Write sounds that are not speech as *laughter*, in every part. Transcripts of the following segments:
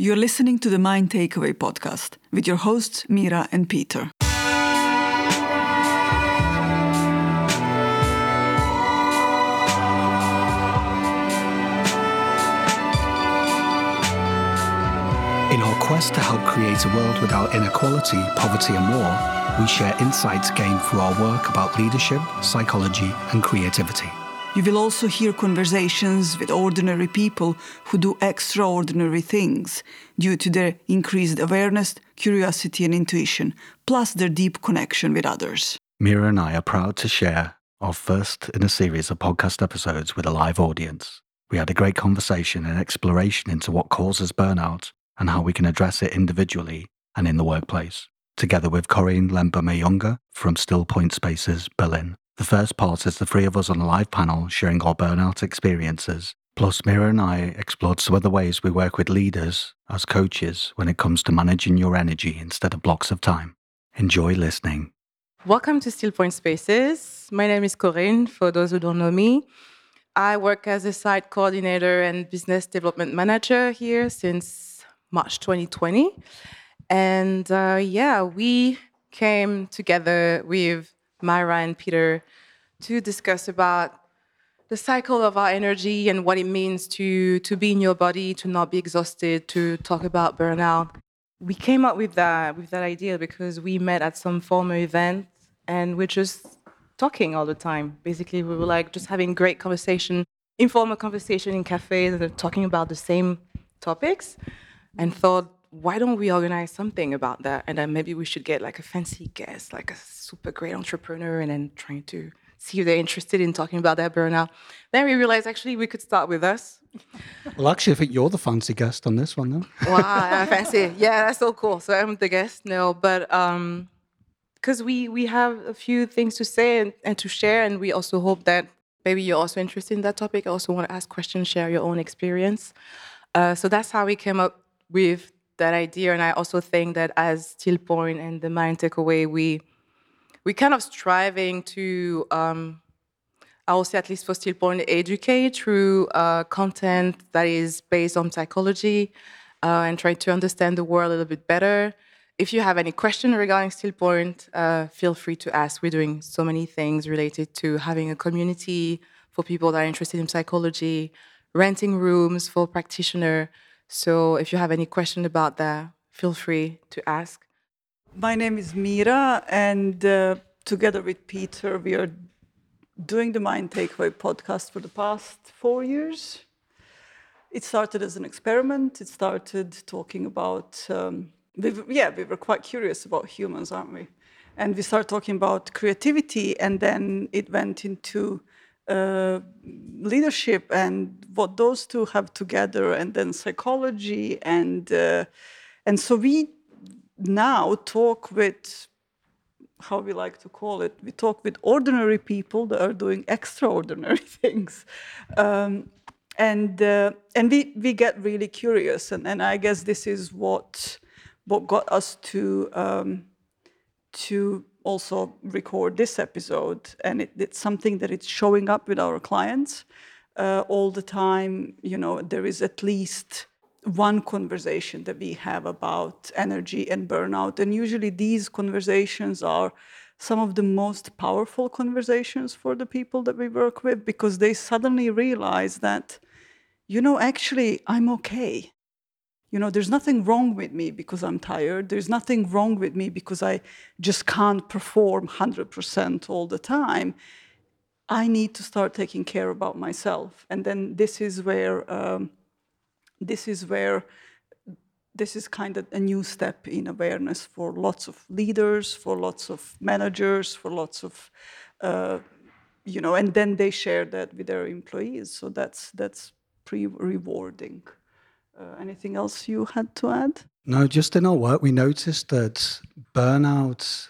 You're listening to the Mind Takeaway podcast with your hosts, Mira and Peter. In our quest to help create a world without inequality, poverty, and war, we share insights gained through our work about leadership, psychology, and creativity. You will also hear conversations with ordinary people who do extraordinary things due to their increased awareness, curiosity, and intuition, plus their deep connection with others. Mira and I are proud to share our first in a series of podcast episodes with a live audience. We had a great conversation and exploration into what causes burnout and how we can address it individually and in the workplace, together with Corinne Lembe Mayunga from Stillpoint Spaces, Berlin. The first part is the three of us on a live panel sharing our burnout experiences. Plus, Mira and I explored some of the ways we work with leaders as coaches when it comes to managing your energy instead of blocks of time. Enjoy listening. Welcome to Stillpoint Spaces. My name is Corinne, for those who don't know me. I work as a site coordinator and business development manager here since March 2020. And uh, yeah, we came together with Mira and Peter to discuss about the cycle of our energy and what it means to to be in your body, to not be exhausted, to talk about burnout. We came up with that with that idea because we met at some former event and we're just talking all the time. Basically, we were like just having great conversation, informal conversation in cafes and talking about the same topics and thought why don't we organize something about that? And then maybe we should get like a fancy guest, like a super great entrepreneur, and then trying to see if they're interested in talking about their burnout. Then we realized actually we could start with us. Well, actually, I think you're the fancy guest on this one, though. wow, fancy! Yeah, that's so cool. So I'm the guest, no, but um, because we we have a few things to say and, and to share, and we also hope that maybe you're also interested in that topic. I also want to ask questions, share your own experience. Uh, so that's how we came up with that idea. And I also think that as Stillpoint and the Mind Takeaway, we we kind of striving to, um, I will say at least for Stillpoint, educate through uh, content that is based on psychology uh, and try to understand the world a little bit better. If you have any question regarding Stillpoint, uh, feel free to ask. We're doing so many things related to having a community for people that are interested in psychology, renting rooms for practitioner. So if you have any question about that, feel free to ask. My name is Mira, and uh, together with Peter, we are doing the Mind Takeaway podcast for the past four years. It started as an experiment. It started talking about, um, we, yeah, we were quite curious about humans, aren't we? And we started talking about creativity, and then it went into uh, leadership and what those two have together, and then psychology, and uh, and so we now talk with how we like to call it. We talk with ordinary people that are doing extraordinary *laughs* things. Um, and uh, and we, we get really curious, and, and I guess this is what what got us to um, to also record this episode, and it, it's something that it's showing up with our clients uh, all the time. You know, there is at least one conversation that we have about energy and burnout, and usually these conversations are some of the most powerful conversations for the people that we work with because they suddenly realize that, you know, actually, I'm okay you know, there's nothing wrong with me because I'm tired. There's nothing wrong with me because I just can't perform 100% all the time. I need to start taking care about myself. And then this is where, um, this is where, this is kind of a new step in awareness for lots of leaders, for lots of managers, for lots of, uh, you know, and then they share that with their employees. So that's that's pretty rewarding. Uh, anything else you had to add? No, just in our work, we noticed that burnout,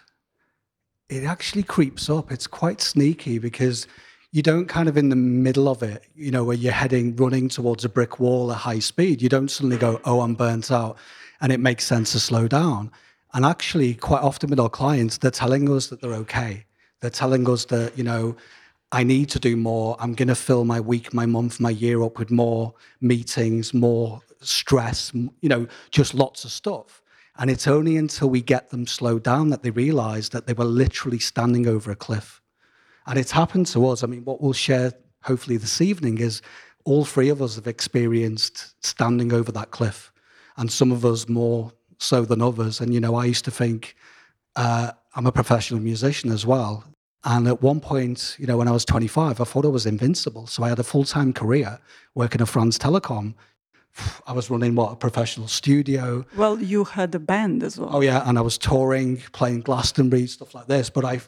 it actually creeps up. It's quite sneaky because you don't kind of in the middle of it, you know, where you're heading, running towards a brick wall at high speed, you don't suddenly go, oh, I'm burnt out. And it makes sense to slow down. And actually, quite often with our clients, they're telling us that they're okay. They're telling us that, you know, I need to do more. I'm going to fill my week, my month, my year up with more meetings, more stress, you know, just lots of stuff. And it's only until we get them slowed down that they realize that they were literally standing over a cliff. And it's happened to us. I mean, what we'll share hopefully this evening is all three of us have experienced standing over that cliff, and some of us more so than others. And, you know, I used to think uh, I'm a professional musician as well. And at one point, you know, when I was 25, I thought I was invincible. So I had a full time career working at France Telecom. I was running what a professional studio. Well, you had a band as well. Oh yeah, and I was touring, playing Glastonbury, stuff like this. But I,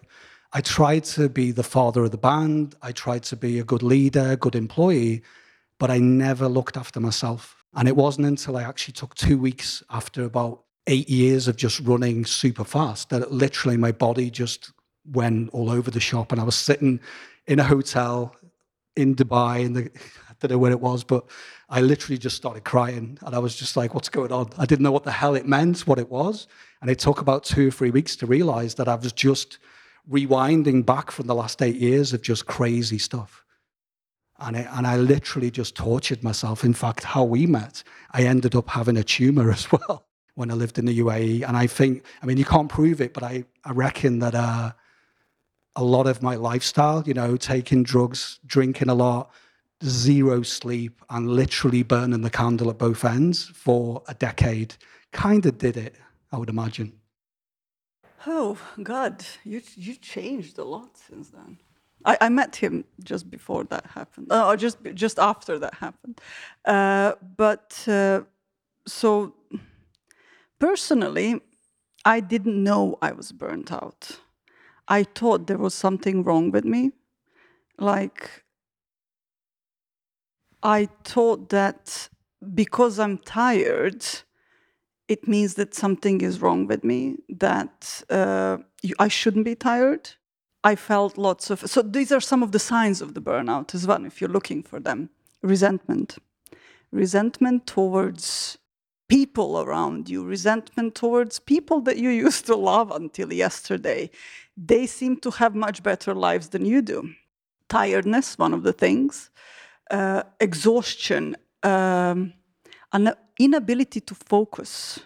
I tried to be the father of the band. I tried to be a good leader, good employee, but I never looked after myself. And it wasn't until I actually took two weeks after about eight years of just running super fast that literally my body just went all over the shop. And I was sitting in a hotel in Dubai, in the *laughs* I don't know where it was, but I literally just started crying, and I was just like, "What's going on?" I didn't know what the hell it meant, what it was, and it took about two or three weeks to realize that I was just rewinding back from the last eight years of just crazy stuff. And, it, and I literally just tortured myself. In fact, how we met, I ended up having a tumor *laughs* as well when I lived in the UAE. And I think, I mean, you can't prove it, but I, I reckon that uh, a lot of my lifestyle, you know, taking drugs, drinking a lot, zero sleep, and literally burning the candle at both ends for a decade kind of did it, I would imagine. Oh God, you you changed a lot since then. I, I met him just before that happened, uh, or just just after that happened. Uh, but uh, so personally, I didn't know I was burnt out. I thought there was something wrong with me, like I thought that because I'm tired, it means that something is wrong with me, that uh, I shouldn't be tired. I felt lots of. So these are some of the signs of the burnout as well, if you're looking for them. Resentment. Resentment towards people around you, resentment towards people that you *laughs* used to love until yesterday. They seem to have much better lives than you do. Tiredness, one of the things uh, exhaustion, um, an inability to focus.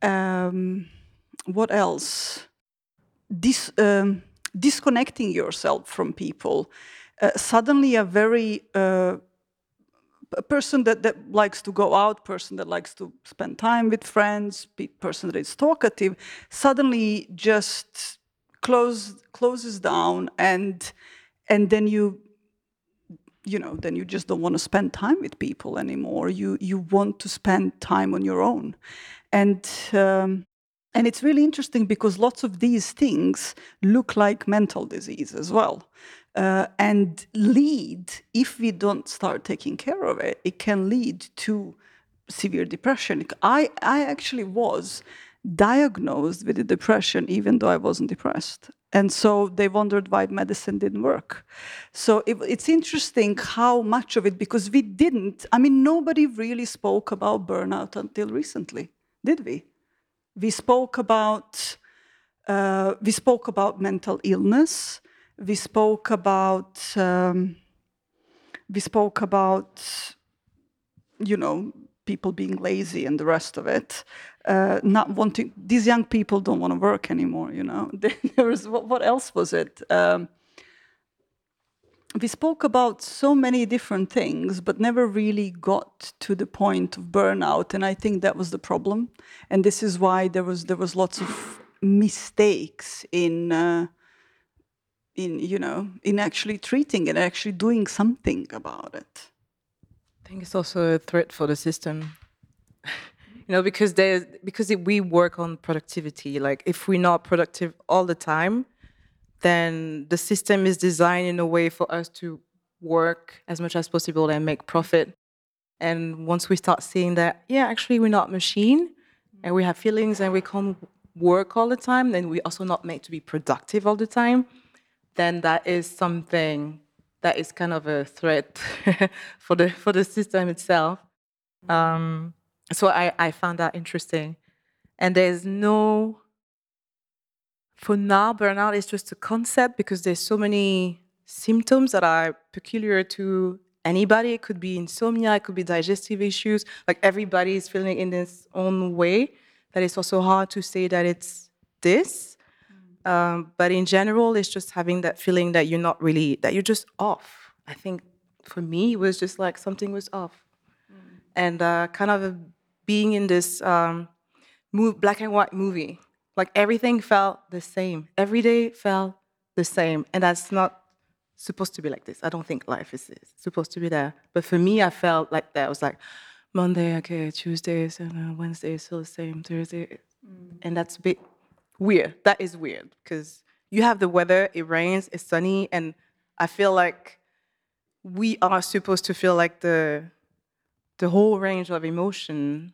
Um, what else? Dis, um, disconnecting yourself from people. Uh, suddenly, a very uh, a person that, that likes to go out, person that likes to spend time with friends, person that is talkative, suddenly just close, closes down, and and then you you know, then you just don't want to spend time with people anymore. You you want to spend time on your own, and um, and it's really interesting because lots of these things look like mental disease as well, uh, and lead if we don't start taking care of it, it can lead to severe depression. I I actually was diagnosed with a depression even though I wasn't depressed. And so they wondered why medicine didn't work. So it, it's interesting how much of it, because we didn't, I mean, nobody really spoke about burnout until recently, did we? We spoke about, uh, we spoke about mental illness. We spoke about, um, we spoke about, you know, people being lazy and the rest of it uh, not wanting these young people don't want to work anymore you know? *laughs* What, what else was it? Um, we spoke about so many different things but never really got to the point of burnout and i think that was the problem. And this is why there was there was lots of mistakes in uh, in you know in actually treating it actually doing something about it. I think it's also a threat for the system *laughs* you know because because we work on productivity. Like if we're not productive all the time then the system is designed in a way for us to work as much as possible and make profit. And once we start seeing that yeah actually we're not machine and we have feelings and we can't work all the time then we're also not made to be productive all the time then that is something that is kind of a threat *laughs* for the for the system itself. Um, so I, I found that interesting. And there's no, for now, burnout is just a concept because there's so many symptoms that are peculiar to anybody. It could be insomnia, it could be digestive issues. Like everybody is feeling in its own way. That it's also hard to say that it's this. Um, but in general, it's just having that feeling that you're not really, that you're just off. I think for me, it was just like something was off. And uh, kind of being in this um, move, black and white movie, like everything felt the same. Every day felt the same. And that's not supposed to be like this. I don't think life is supposed to be there. But for me, I felt like that. I was like, Monday, okay, Tuesday, and Wednesday is still the same, Thursday. And that's a bit weird. That is weird because you have the weather, it rains, it's sunny, and I feel like we are supposed to feel like the the whole range of emotion,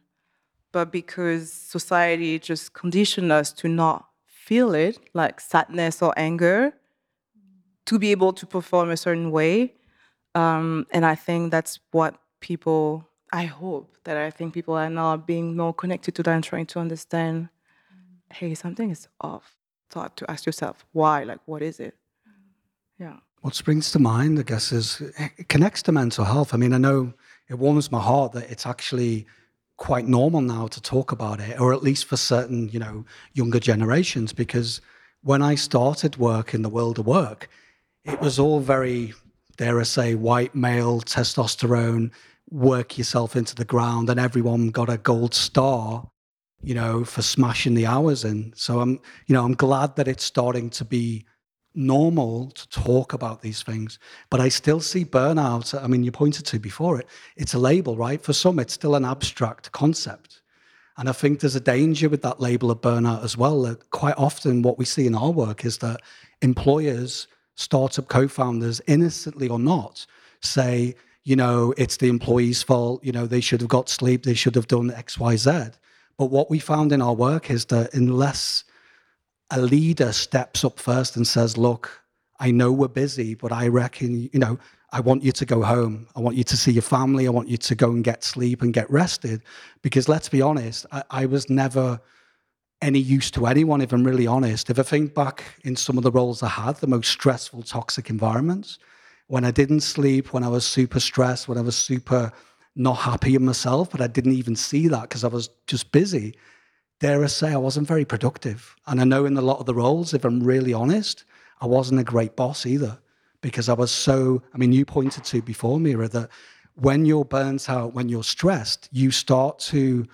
but because society just conditioned us to not feel it, like sadness or anger, to be able to perform a certain way. Um, and I think that's what people, I hope that I think people are now being more connected to that and trying to understand hey, something is off. Thought to ask yourself, why? Like, what is it? Yeah. What springs to mind, I guess, is it connects to mental health. I mean, I know it warms my heart that it's actually quite normal now to talk about it, or at least for certain, you know, younger generations. Because when I started work in the world of work, it was all very, dare I say, white male testosterone, work yourself into the ground, and everyone got a gold star you know, for smashing the hours in. So I'm, you know, I'm glad that it's starting to be normal to talk about these things. But I still see burnout. I mean, you pointed to before it. It's a label, right? For some, it's still an abstract concept. And I think there's a danger with that label of burnout as well. That quite often, what we see in our work is that employers, startup co-founders, innocently or not, say, you know, it's the employee's fault. You know, they should have got sleep. They should have done X, Y, Z but what we found in our work is that unless a leader steps up first and says, look, I know we're busy, but I reckon, you know, I want you to go home. I want you to see your family. I want you to go and get sleep and get rested. Because let's be honest, I, I was never any use to anyone, if I'm really honest. If I think back in some of the roles I had, the most stressful, toxic environments, when I didn't sleep, when I was super stressed, when I was super not happy in myself, but I didn't even see that because I was just busy. Dare I say, I wasn't very productive. And I know in a lot of the roles, if I'm really honest, I wasn't a great boss either because I was so, I mean, you pointed to before, Mira, that when you're burnt out, when you're stressed, you start to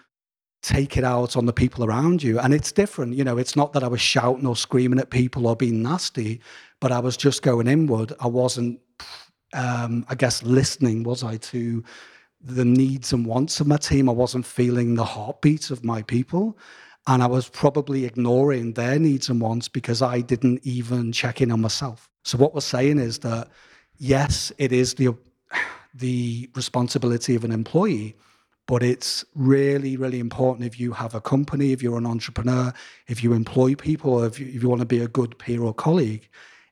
take it out on the people around you. And it's different. You know, it's not that I was shouting or screaming at people or being nasty, but I was just going inward. I wasn't, um, I guess, listening, was I, to the needs and wants of my team. I wasn't feeling the heartbeat of my people. And I was probably ignoring their needs and wants because I didn't even check in on myself. So what we're saying is that yes, it is the the responsibility of an employee, but it's really, really important if you have a company, if you're an entrepreneur, if you employ people, if you, if you want to be a good peer or colleague,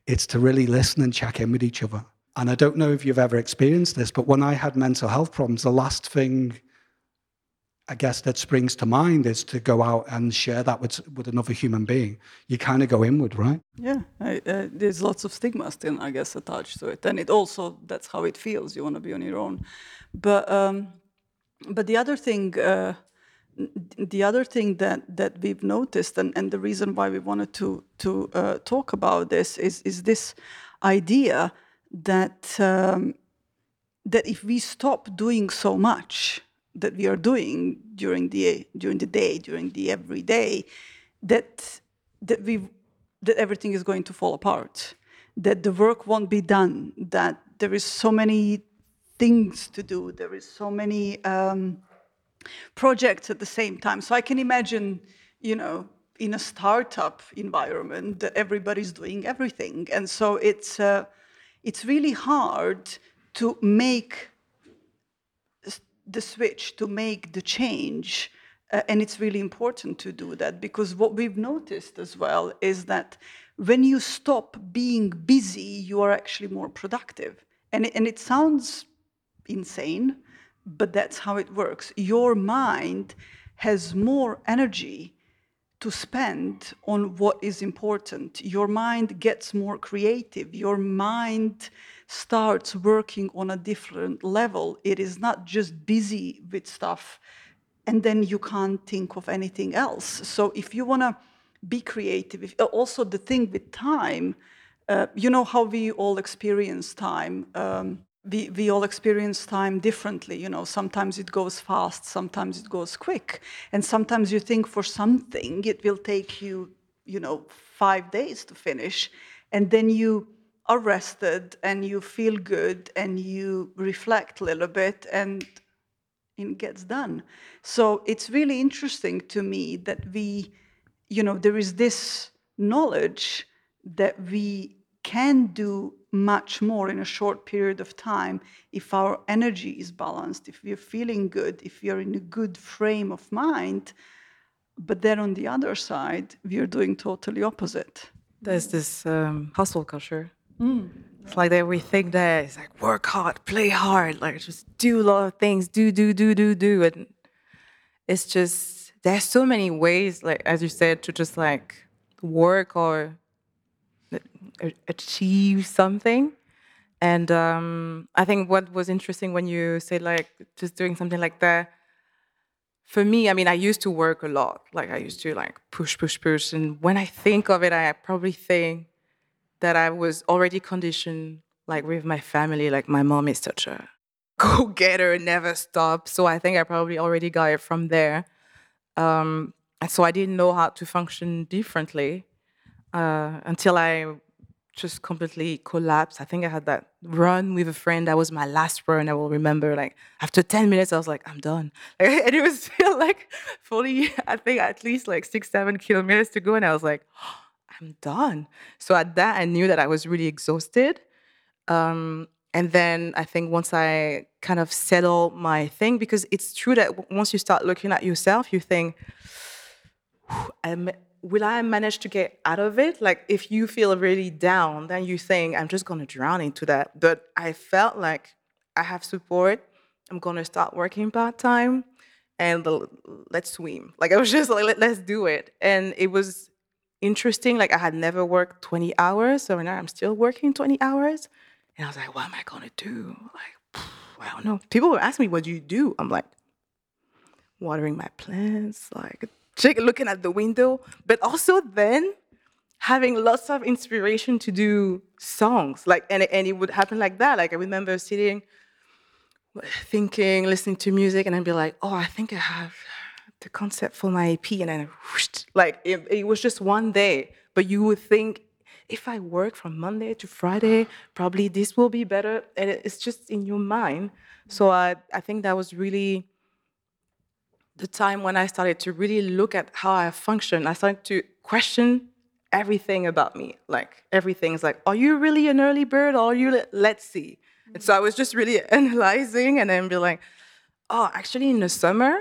it's to really listen and check in with each other. And I don't know if you've ever experienced this, but when I had mental health problems, the last thing I guess that springs to mind is to go out and share that with with another human being. You kind of go inward, right? Yeah, I, uh, there's lots of stigma still, I guess, attached to it, and it also that's how it feels. You want to be on your own, but um, but the other thing. Uh, the other thing that, that we've noticed, and, and the reason why we wanted to to uh, talk about this is is this idea that um, that if we stop doing so much that we are doing during the during the day, during the everyday, that that we that everything is going to fall apart, that the work won't be done, that there is so many things to do, there is so many um, projects at the same time. So I can imagine, you know, in a startup environment that everybody's doing everything, and so it's. Uh, it's really hard to make the switch, to make the change. Uh, and it's really important to do that because what we've noticed as well is that when you stop being busy, you are actually more productive. And and it sounds insane, but that's how it works. Your mind has more energy to spend on what is important. Your mind gets more creative. Your mind starts working on a different level. It is not just busy with stuff and then you can't think of anything else. So if you want to be creative, if, also the thing with time, uh, you know how we all experience time. Um, we, we all experience time differently. You know, sometimes it goes fast, sometimes it goes quick. And sometimes you think for something it will take you, you know, five days to finish. And then you are rested and you feel good and you reflect a little bit and it gets done. So it's really interesting to me that we, you know, there is this knowledge that we can do much more in a short period of time if our energy is balanced, if we're feeling good, if we are in a good frame of mind. But then on the other side, we are doing totally opposite. There's this um, hustle culture. Mm. It's like that we think that it's like work hard, play hard, like just do a lot of things, do, do, do, do, do. And it's just, there's so many ways, like, as you said, to just like work or achieve something. And um, I think what was interesting when you said like just doing something like that, for me, I mean, I used to work a lot. Like I used to like push, push, push. And when I think of it, I probably think that I was already conditioned like with my family, like my mom is such a *laughs* go getter, never stop. So I think I probably already got it from there. Um, and so I didn't know how to function differently uh, until I just completely collapsed. I think I had that run with a friend. That was my last run. I will remember. Like after ten minutes, I was like, I'm done. *laughs* and it was still like fully. I think at least like six, seven kilometers to go, and I was like, oh, *gasps* I'm done. So at that, I knew that I was really exhausted. Um, and then I think once I kind of settle my thing, because it's true that once you start looking at yourself, you think, *sighs* I'm will I manage to get out of it? Like, if you feel really down, then you think, I'm just going to drown into that. But I felt like I have support. I'm going to start working part time and the, let's swim. *laughs* Like, I was just like, Let, us do it. And it was interesting. Like, I had never worked 20 hours. So now I'm still working 20 hours. And I was like, what am I going to do? Like, *sighs* I don't know. People were asking me, what do you do? I'm like, watering my plants, like looking at the window, but also then having lots of inspiration to do songs. Like, and, and it would happen like that. Like, I remember sitting, thinking, listening to music, and I'd be like, oh, I think I have the concept for my EP. And then, whoosh, like, it, it was just one day. But you would think, if I work from Monday to Friday, probably this will be better. And it's just in your mind. So I, I think that was really the time when I started to really look at how I function. I started to question everything about me. Like everything's like, are you really an early bird or are you? Let's see. And so I was just really *laughs* analyzing and then be like, oh, actually in the summer,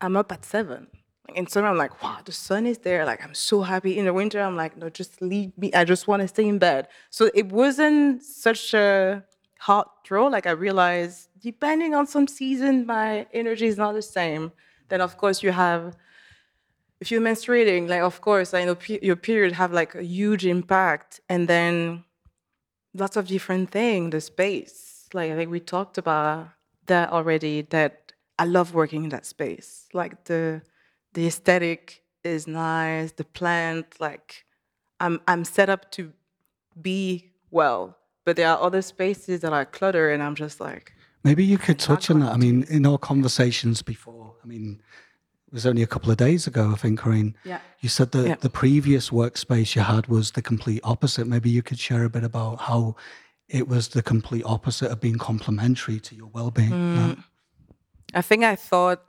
I'm up at seven. In summer, I'm like, wow, the sun is there. Like, I'm so happy. In the winter, I'm like, no, just leave me. I just want to stay in bed. So it wasn't such a hard draw. Like, I realized, depending on some season, my energy is not the same. Then of course you have, if you're menstruating, like of course I know your period have like a huge impact, and then lots of different things. The space, like I think we talked about that already. That I love working in that space. Like the the aesthetic is nice. The plant, like I'm I'm set up to be well, but there are other spaces that are cluttered, and I'm just like Maybe you could touch on that. I mean, in our conversations before, I mean, it was only a couple of days ago, I think, Corinne. Yeah. You said that yeah. the previous workspace you had was the complete opposite. Maybe you could share a bit about how it was the complete opposite of being complementary to your well-being. Mm. I think I thought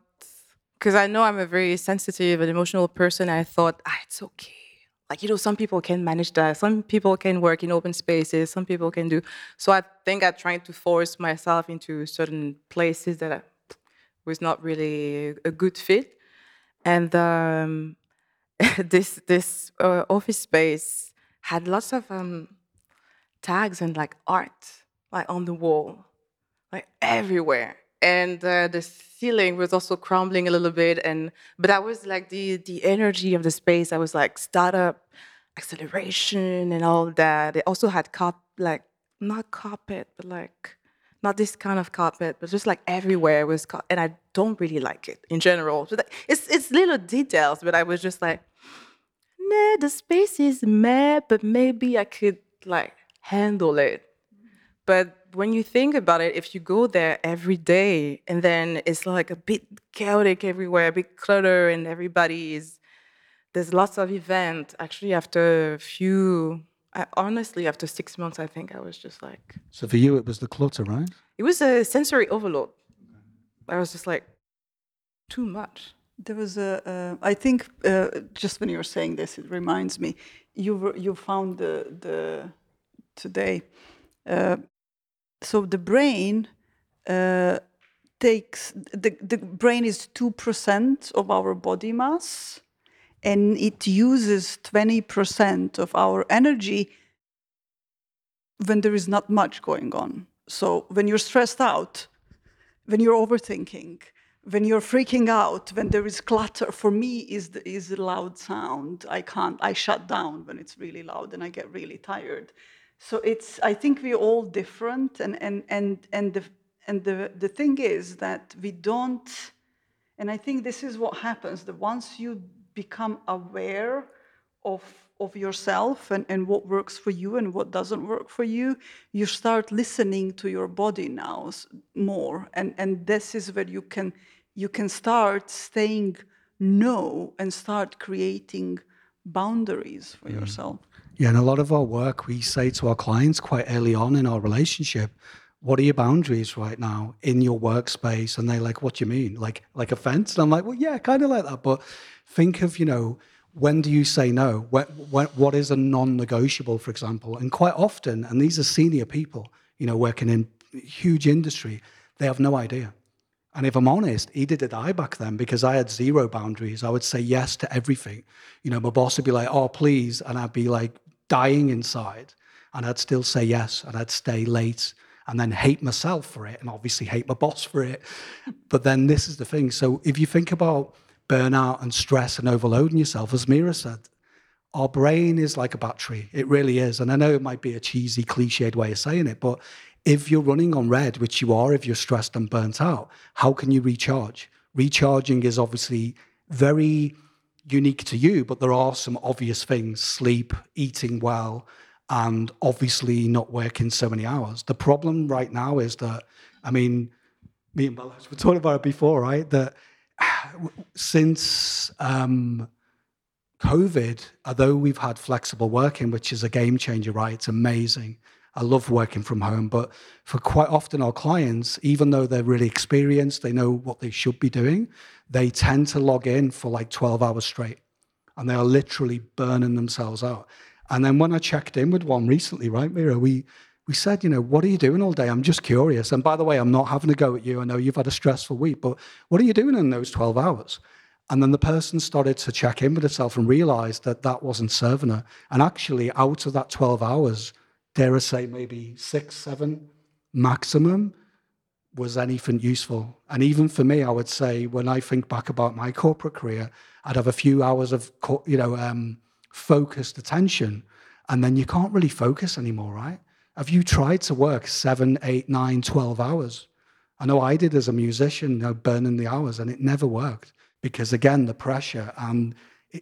because I know I'm a very sensitive and emotional person. I thought, ah, it's okay like you know some people can manage that. Some people can work in open spaces. Some people can do so i think i tried to force myself into certain places that was not really a good fit. And um, *laughs* this this uh, office space had lots of um, tags and like art like on the wall like everywhere and uh, the ceiling was also crumbling a little bit. And but that was like the the energy of the space. I was like startup acceleration and all that. It also had cop like not carpet, but like not this kind of carpet, but just like everywhere was car- and I don't really like it in general. So that, it's it's little details, but I was just like, nah, the space is meh, but maybe I could like handle it. But when you think about it, if you go there every day and then it's like a bit chaotic everywhere, a bit clutter, and everybody is there's lots of event. Actually, after a few, I, honestly, after six months, I think I was just like, So for you, it was the clutter, right? it was a sensory overload. I was just like, too much. There was a, uh, I think, uh, just when you were saying this, it reminds me, you were, you found the, the today. Uh, so the brain uh, takes, the, the brain is 2% of our body mass, and it uses 20% of our energy when there is not much going on. So when you're stressed out, when you're overthinking, when you're freaking out, when there is clutter, for me is the, is a loud sound. I can't. I shut down when it's really loud, and I get really tired. So it's. I think we're all different, and and and and the and the the thing is that we don't. And I think this is what happens. That once you become aware of of yourself and, and what works for you and what doesn't work for you, you start listening to your body now more. And, and this is where you can you can start saying no and start creating boundaries for mm-hmm. yourself. Yeah, and a lot of our work, we say to our clients quite early on in our relationship, what are your boundaries right now in your workspace? And they're like, what do you mean? Like, like a fence? And I'm like, well, yeah, kind of like that. But think of, you know, when do you say no? What, what, what is a non-negotiable, for example? And quite often, and these are senior people, you know, working in huge industry, they have no idea. And if I'm honest, he did it I back then because I had zero boundaries. I would say yes to everything. You know, my boss would be like, oh, please. And I'd be like dying inside. And I'd still say yes. And I'd stay late and then hate myself for it and obviously hate my boss for it. But then this is the thing. So if you think about burnout and stress and overloading yourself, as Mira said, our brain is like a battery. It really is. And I know it might be a cheesy, cliched way of saying it, but if you're running on red, which you are if you're stressed and burnt out, how can you recharge? Recharging is obviously very unique to you, but there are some obvious things sleep, eating well, and obviously not working so many hours. The problem right now is that, I mean, me and Bella, we talked about it before, right? That *sighs* since um, COVID, although we've had flexible working, which is a game changer, right? It's amazing. I love working from home, but for quite often our clients, even though they're really experienced, they know what they should be doing, they tend to log in for like 12 hours straight and they are literally burning themselves out. And then when I checked in with one recently, right, Mira, we we said, you know, what are you doing all day? I'm just curious. And by the way, I'm not having a go at you. I know you've had a stressful week, but what are you doing in those 12 hours? And then the person started to check in with herself and realized that that wasn't serving her. And actually, out of that 12 hours, dare I say, maybe six, seven maximum was anything useful. And even for me, I would say, when I think back about my corporate career, I'd have a few hours of, you know, um, focused attention, and then you can't really focus anymore, right? Have you tried to work seven, eight, nine, 12 hours? I know I did as a musician, you know, burning the hours, and it never worked because, again, the pressure and,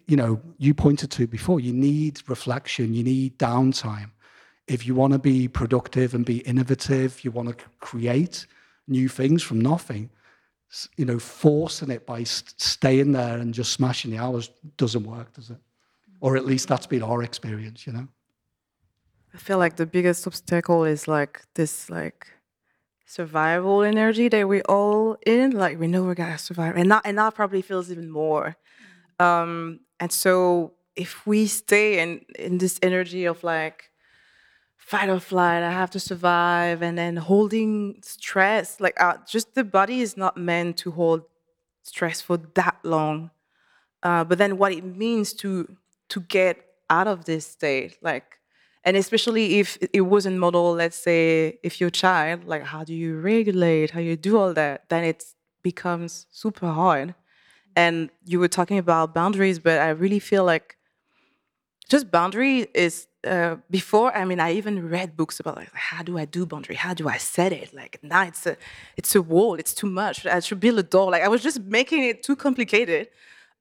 you know, you pointed to before, you need reflection, you need downtime. If you want to be productive and be innovative, you want to create new things from nothing, you know, forcing it by st- staying there and just smashing the hours doesn't work, does it? Or at least that's been our experience, you know? I feel like the biggest obstacle is like this like survival energy that we all in. Like we know we're gonna survive, and that and that probably feels even more. Um, and so if we stay in in this energy of like fight or flight, I have to survive, and then holding stress, like uh, just the body is not meant to hold stress for that long. Uh, but then what it means to to get out of this state, like and especially if it wasn't modeled let's say if you're a child like how do you regulate how you do all that then it becomes super hard and you were talking about boundaries but i really feel like just boundary is uh, before i mean i even read books about like how do i do boundary how do i set it like now it's a it's a wall it's too much i should build a door like i was just making it too complicated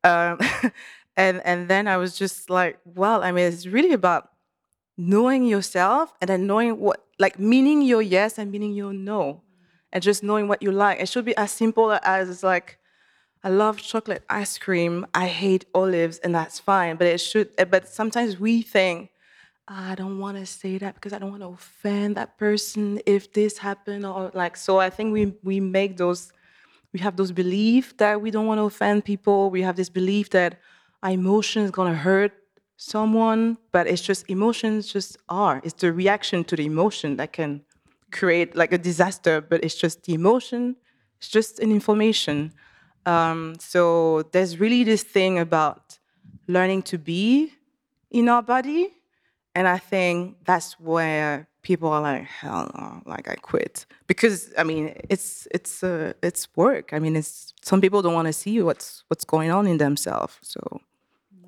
um, *laughs* and and then i was just like well i mean it's really about knowing yourself and then knowing what like meaning your yes and meaning your no and just knowing what you like it should be as simple as like I love chocolate ice cream. I hate olives, and that's fine. But it should. eh, But sometimes we think, I don't want to say that because I don't want to offend that person if this happened or like. So I think we we make those. We have those belief that we don't want to offend people. We have this belief that our emotion is gonna hurt someone, but it's just emotions just are. It's the reaction to the emotion that can create like a disaster. But it's just the emotion. It's just an information. Um, so there's really this thing about learning to be in our body, and I think that's where people are like, hell no, like I quit because I mean it's it's uh, it's work. I mean it's some people don't want to see what's what's going on in themselves. So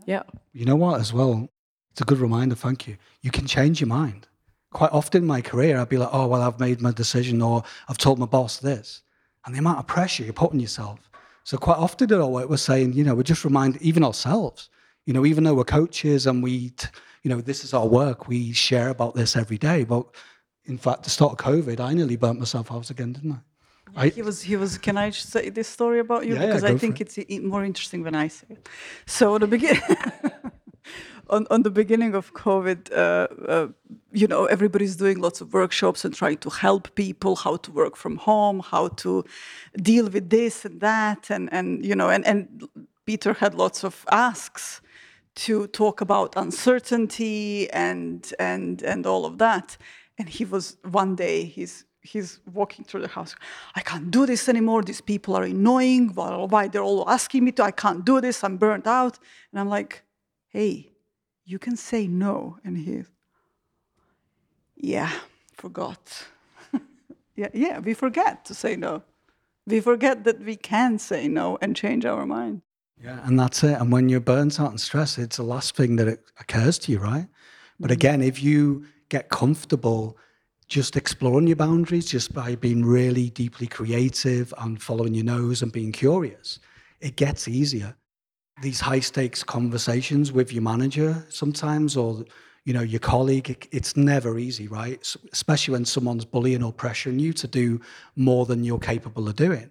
yeah. You know what, as well? It's a good reminder. Thank you. You can change your mind. Quite often in my career, I'd be like, oh, well, I've made my decision or I've told my boss this. And the amount of pressure you put on yourself. So, quite often in our work, we're saying, you know, we just remind even ourselves, you know, even though we're coaches and we, t- you know, this is our work, we share about this every day. But in fact, the start of COVID, I nearly burnt myself out again, didn't I? I He was, he was. Can I say this story about you Yeah, yeah, because go I think it. it's more interesting when I say it. So the *laughs* on on the beginning of COVID, uh, uh, you know, everybody's doing lots of workshops and trying to help people how to work from home, how to deal with this and that, and and you know, and and Peter had lots of asks to talk about uncertainty and and and all of that. And he was one day he's he's walking through the house. I can't do this anymore. These people are annoying. Why they're all asking me to? I can't do this. I'm burnt out. And I'm like, hey, you can say no. And he, yeah, forgot. *laughs* yeah, yeah, we forget to say no. We forget that we can say no and change our mind. Yeah, and that's it. And when you're burnt out and stressed, it's the last thing that occurs to you, right? But mm-hmm. again, if you get comfortable just exploring your boundaries, just by being really deeply creative and following your nose and being curious, it gets easier. These high stakes conversations with your manager sometimes, or you know your colleague, it's never easy, right? Especially when someone's bullying or pressuring you to do more than you're capable of doing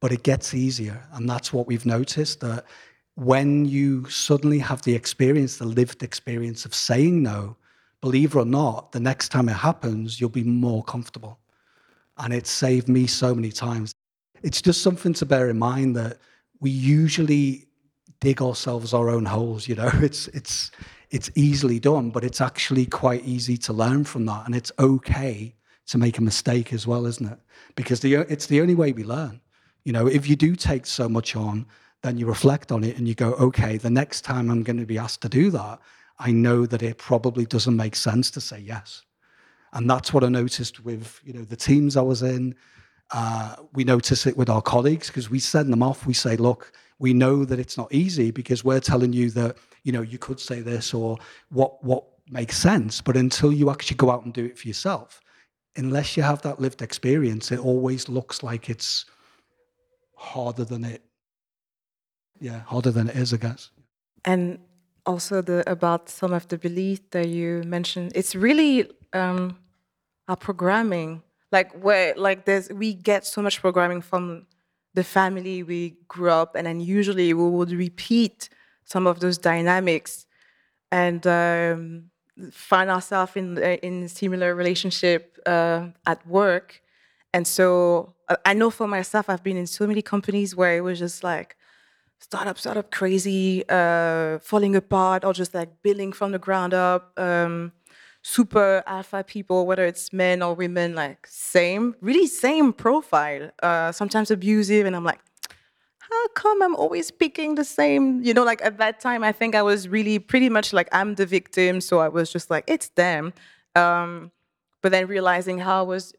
but it gets easier. And that's what we've noticed that when you suddenly have the experience, the lived experience of saying no, believe it or not, the next time it happens, you'll be more comfortable. And it's saved me so many times. It's just something to bear in mind that we usually dig ourselves our own holes, you know. *laughs* It's it's it's easily done, but it's actually quite easy to learn from that. And it's okay to make a mistake as well, isn't it? Because the it's the only way we learn. You know, if you do take so much on, then you reflect on it and you go, okay, the next time I'm going to be asked to do that, I know that it probably doesn't make sense to say yes. And that's what I noticed with, you know, the teams I was in. Uh, we notice it with our colleagues because we send them off. We say, look, we know that it's not easy because we're telling you that, you know, you could say this or what what makes sense. But until you actually go out and do it for yourself, unless you have that lived experience, it always looks like it's harder than it yeah harder than it is i guess. And also the about some of the beliefs that you mentioned it's really um our programming. Like where like there's we get so much programming from the family we grew up and then usually we would repeat some of those dynamics and um, find ourselves in uh, in similar relationship uh, at work. And so I know for myself, I've been in so many companies where it was just like startup, startup crazy, uh, falling apart, or just like building from the ground up. Um, super alpha people, whether it's men or women, like same, really same profile. Uh, sometimes abusive, and I'm like, how come I'm always picking the same? You know, like at that time, I think I was really pretty much like I'm the victim. So I was just like, it's them. Um, but then realizing how I was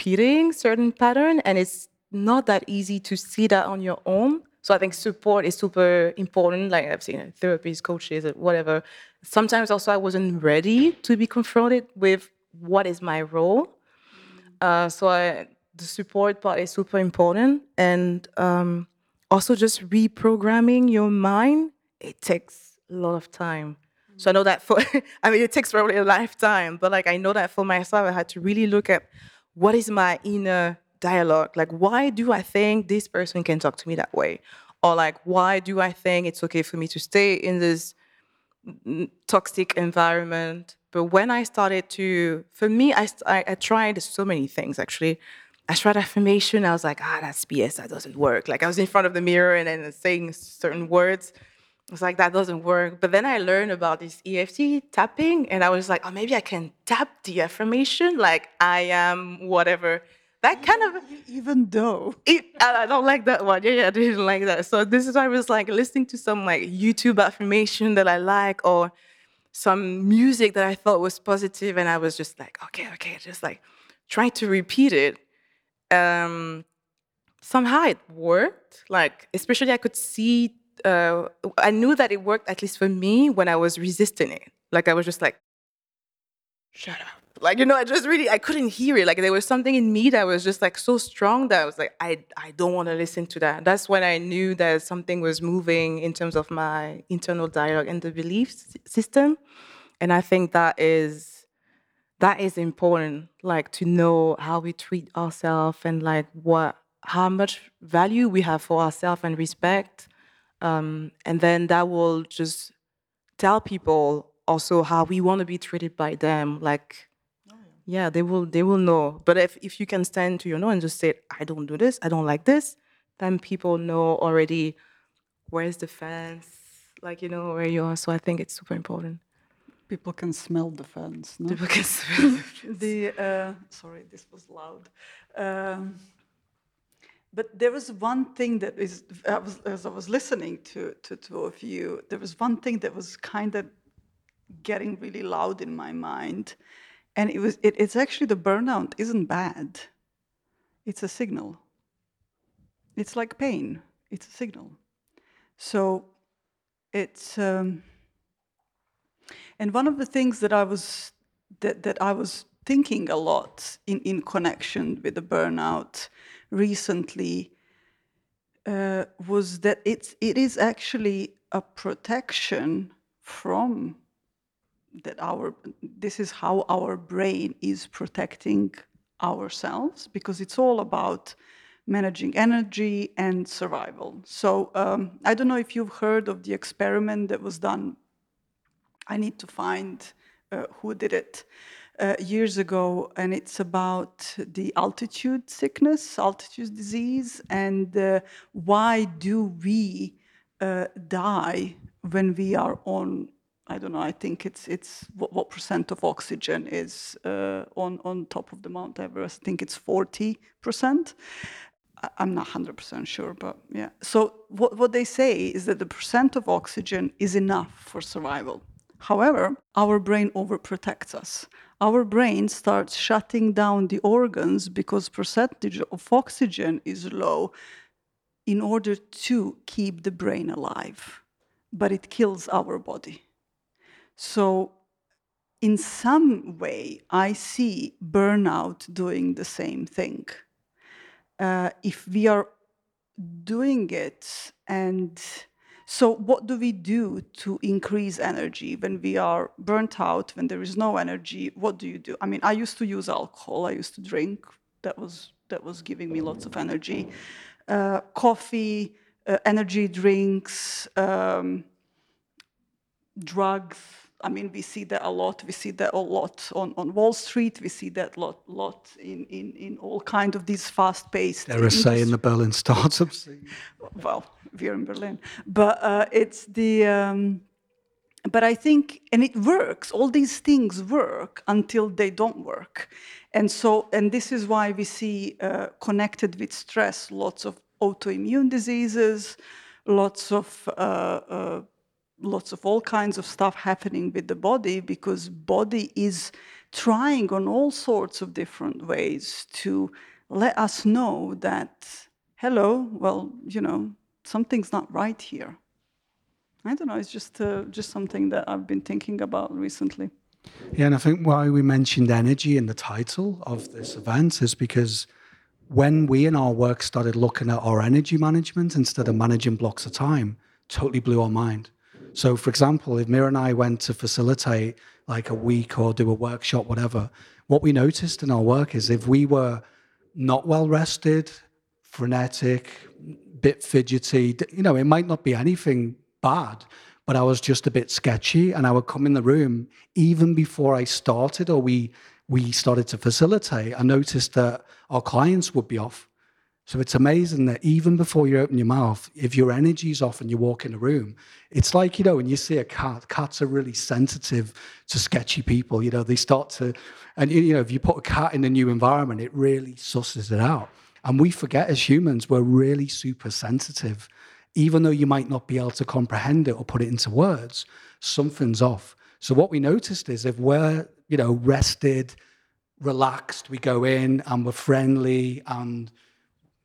repeating certain pattern and it's not that easy to see that on your own. So I think support is super important. Like I've seen therapists, coaches, whatever. Sometimes also I wasn't ready to be confronted with what is my role. Uh, so I, the support part is super important, and um, also just reprogramming your mind. It takes a lot of time. So I know that for, *laughs* I mean, it takes probably a lifetime, but like I know that for myself, I had to really look at what is my inner dialogue. Like, why do I think this person can talk to me that way? Or like, why do I think it's okay for me to stay in this toxic environment? But when I started to, for me, I, I, I tried so many things actually. I tried affirmation. I was like, ah, that's BS. That doesn't work. Like I was in front of the mirror and then saying certain words. I was like, that doesn't work. But then I learned about this EFT tapping, and I was like, oh, maybe I can tap the affirmation, like I am whatever. That kind of even though it, I don't like that one. Yeah, yeah, I didn't like that. So this is why I was like listening to some like YouTube affirmation that I like, or some music that I thought was positive, and I was just like, okay, okay, just like trying to repeat it. Um, somehow it worked. Like especially I could see. Uh, I knew that it worked at least for me when I was resisting it. Like I was just like, shut up. Like you know, I just really I couldn't hear it. Like there was something in me that was just like so strong that I was like, I I don't want to listen to that. That's when I knew that something was moving in terms of my internal dialogue and the belief system. And I think that is that is important, like to know how we treat ourselves and like what how much value we have for ourselves and respect. Um, and then that will just tell people also how we want to be treated by them. Like yeah, they will they will know. But if if you can stand to your no and just say, I don't do this, I don't like this, then people know already where's the fence, like you know where you are. So I think it's super important. People can smell the fence. No? People can *laughs* smell the fence. the uh, sorry, this was loud. Um, but there was one thing that is, I was, as I was listening to, to of you, there was one thing that was kind of getting really loud in my mind. And it was, it, it's actually the burnout isn't bad. It's a signal. It's like pain. It's a signal. So it's, um, and one of the things that I was, that, that I was thinking a lot in, in connection with the burnout recently uh, was that it's, it is actually a protection from that our this is how our brain is protecting ourselves because it's all about managing energy and survival. So um, I don't know if you've heard of the experiment that was done. I need to find uh, who did it uh, years ago, and it's about the altitude sickness, altitude disease, and uh, why do we uh, die when we are on I don't know. I think it's it's what, what percent of oxygen is uh, on on top of the Mount Everest. I think it's forty percent. I'm not hundred percent sure, but yeah. So what what they say is that the percent of oxygen is enough for survival. However, our brain overprotects us. Our brain starts shutting down the organs because percentage of oxygen is low in order to keep the brain alive. But it kills our body. So in some way, I see burnout doing the same thing. Uh, if we are doing it and so what do we do to increase energy when we are burnt out, when there is no energy? What do you do? I mean, I used to use alcohol. I used to drink. That was that was giving me lots of energy. Uh, coffee, uh, energy drinks, um, drugs, I mean, we see that a lot. We see that a lot on, on Wall Street. We see that a lot, lot in, in, in all kind of these fast-paced. There are say in the Berlin startup scene. *laughs* Well, we're in Berlin, but uh, it's the. Um, but I think, and it works. All these things work until they don't work, and so, and this is why we see uh, connected with stress lots of autoimmune diseases, lots of uh, uh, lots of all kinds of stuff happening with the body because body is trying on all sorts of different ways to let us know that hello well you know something's not right here. I don't know it's just uh, just something that i've been thinking about recently. Yeah and i think why we mentioned energy in the title of this event is because when we in our work started looking at our energy management instead of managing blocks of time totally blew our mind so, for example, if Mira and I went to facilitate like a week or do a workshop, whatever, what we noticed in our work is if we were not well rested, frenetic, bit fidgety, you know, it might not be anything bad, but I was just a bit sketchy and I would come in the room even before I started or we we started to facilitate, I noticed that our clients would be off so it's amazing that even before you open your mouth, if your energy's off and you walk in a room, it's like, you know, when you see a cat, cats are really sensitive to sketchy people. You know, they start to, and, you know, if you put a cat in a new environment, it really susses it out. And we forget as humans, we're really super sensitive. Even though you might not be able to comprehend it or put it into words, something's off. So what we noticed is if we're, you know, rested, relaxed, we go in and we're friendly and,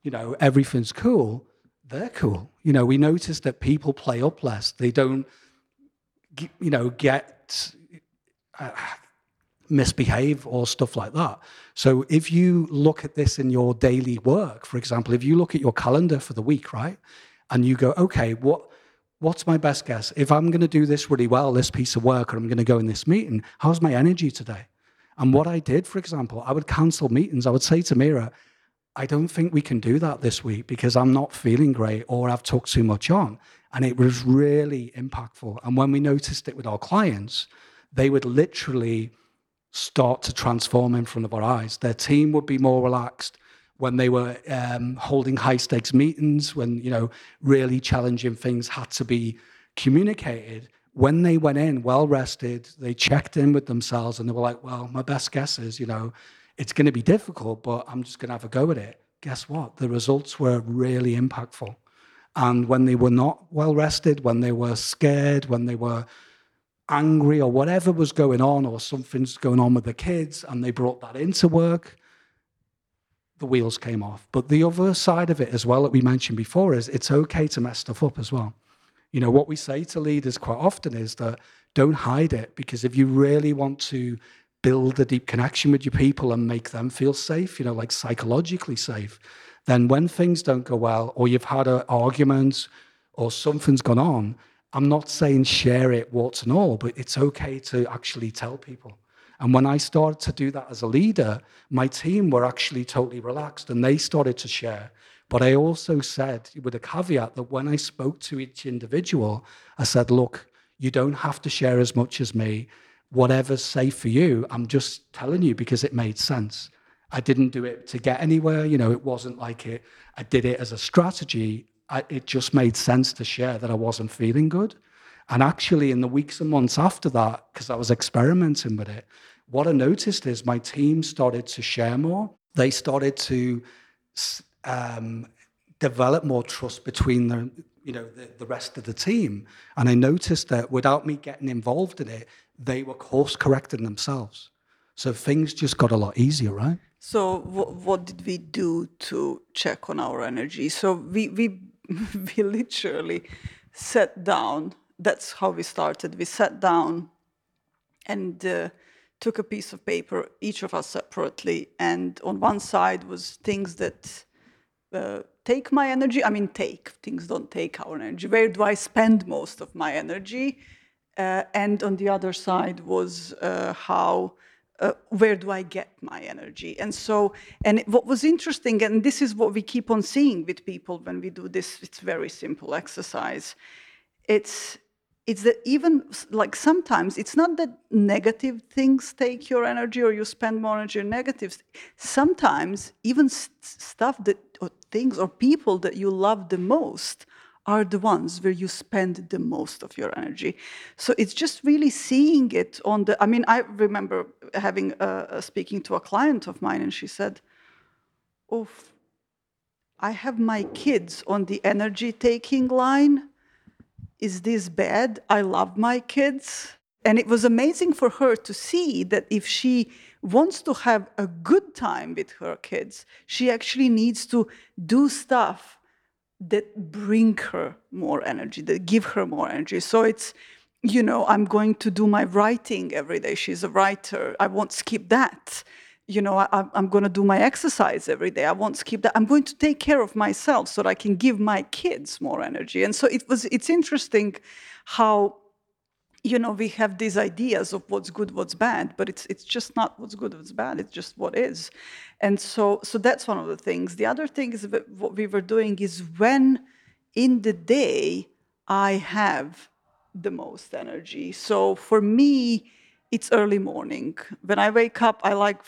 you know, everything's cool, they're cool. You know, we notice that people play up less. They don't, you know, get uh, misbehave or stuff like that. So if you look at this in your daily work, for example, if you look at your calendar for the week, right, and you go, okay, what what's my best guess? If I'm going to do this really well, this piece of work, or I'm going to go in this meeting, how's my energy today? And what I did, for example, I would cancel meetings. I would say to Mira, I don't think we can do that this week because I'm not feeling great or I've took too much on. And it was really impactful. And when we noticed it with our clients, they would literally start to transform in front of our eyes. Their team would be more relaxed when they were um, holding high stakes meetings, when you know really challenging things had to be communicated. When they went in well rested, they checked in with themselves and they were like, "Well, my best guess is, you know, it's going to be difficult, but I'm just going to have a go at it. Guess what? The results were really impactful. And when they were not well rested, when they were scared, when they were angry, or whatever was going on, or something's going on with the kids, and they brought that into work, the wheels came off. But the other side of it as well that we mentioned before is it's okay to mess stuff up as well. You know, what we say to leaders quite often is that don't hide it because if you really want to build a deep connection with your people and make them feel safe, you know, like psychologically safe, then when things don't go well or you've had an argument or something's gone on, I'm not saying share it warts and all, but it's okay to actually tell people. And when I started to do that as a leader, my team were actually totally relaxed and they started to share. But I also said, with a caveat, that when I spoke to each individual, I said, look, you don't have to share as much as me whatever's safe for you, I'm just telling you because it made sense. I didn't do it to get anywhere. You know, it wasn't like it, I did it as a strategy. I, it just made sense to share that I wasn't feeling good. And actually, in the weeks and months after that, because I was experimenting with it, what I noticed is my team started to share more. They started to um, develop more trust between the, you know, the, the rest of the team. And I noticed that without me getting involved in it, they were course correcting themselves. So things just got a lot easier, right? So what did we do to check on our energy? So we we *laughs* we literally sat down. That's how we started. We sat down and uh, took a piece of paper, each of us separately, and on one side was things that uh, take my energy. I mean, take things don't take our energy. Where do I spend most of my energy? Uh, and on the other side was uh, how uh, where do I get my energy? And so, and what was interesting, and this is what we keep on seeing with people when we do this, it's very simple exercise. It's it's that even like sometimes it's not that negative things take your energy or you spend more energy on negatives. Sometimes even st stuff that or things or people that you love the most are the ones where you spend the most of your energy. So it's just really seeing it on the. I mean, I remember having a, a speaking to a client of mine, and she said, "Oh, I have my kids on the energy taking line. Is this bad? I love my kids. And it was amazing for her to see that if she wants to have a good time with her kids, she actually needs to do stuff that bring her more energy, that give her more energy. So it's, you know, I'm going to do my writing every day. She's a writer. I won't skip that. You know, I, am going to do my exercise every day. I won't skip that. I'm going to take care of myself so that I can give my kids more energy. And so it was. It's interesting how you know we have these ideas of what's good what's bad but it's it's just not what's good what's bad. It's just what is. And so so that's one of the things. The other thing is that what we were doing is when in the day i have the most energy. So for me it's early morning. When i wake up i like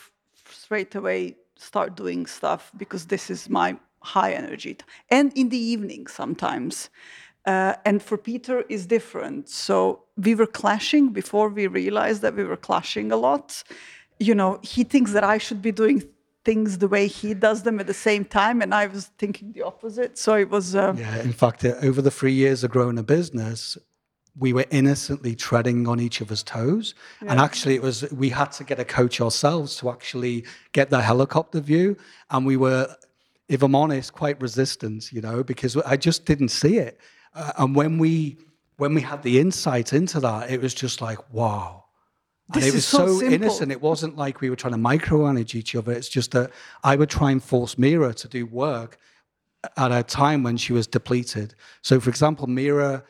straight away start doing stuff because this is my high energy and in the evening sometimes uh, and for Peter is different. So we were clashing before we realized that we were clashing a lot. You know, he thinks that I should be doing things the way he does them at the same time, and I was thinking the opposite. So it was. Uh, yeah, in fact, uh, over the three years of growing a business, we were innocently treading on each other's toes. Yeah. And actually, it was we had to get a coach ourselves to actually get the helicopter view, and we were. If I'm honest, quite resistant, you know, because I just didn't see it uh, and when we when we had the insight into that, it was just like, wow. This and it was so, so innocent. It wasn't like we were trying to micromanage each other. It's just that I would try and force Mira to do work at a time when she was depleted. So, for example, Mira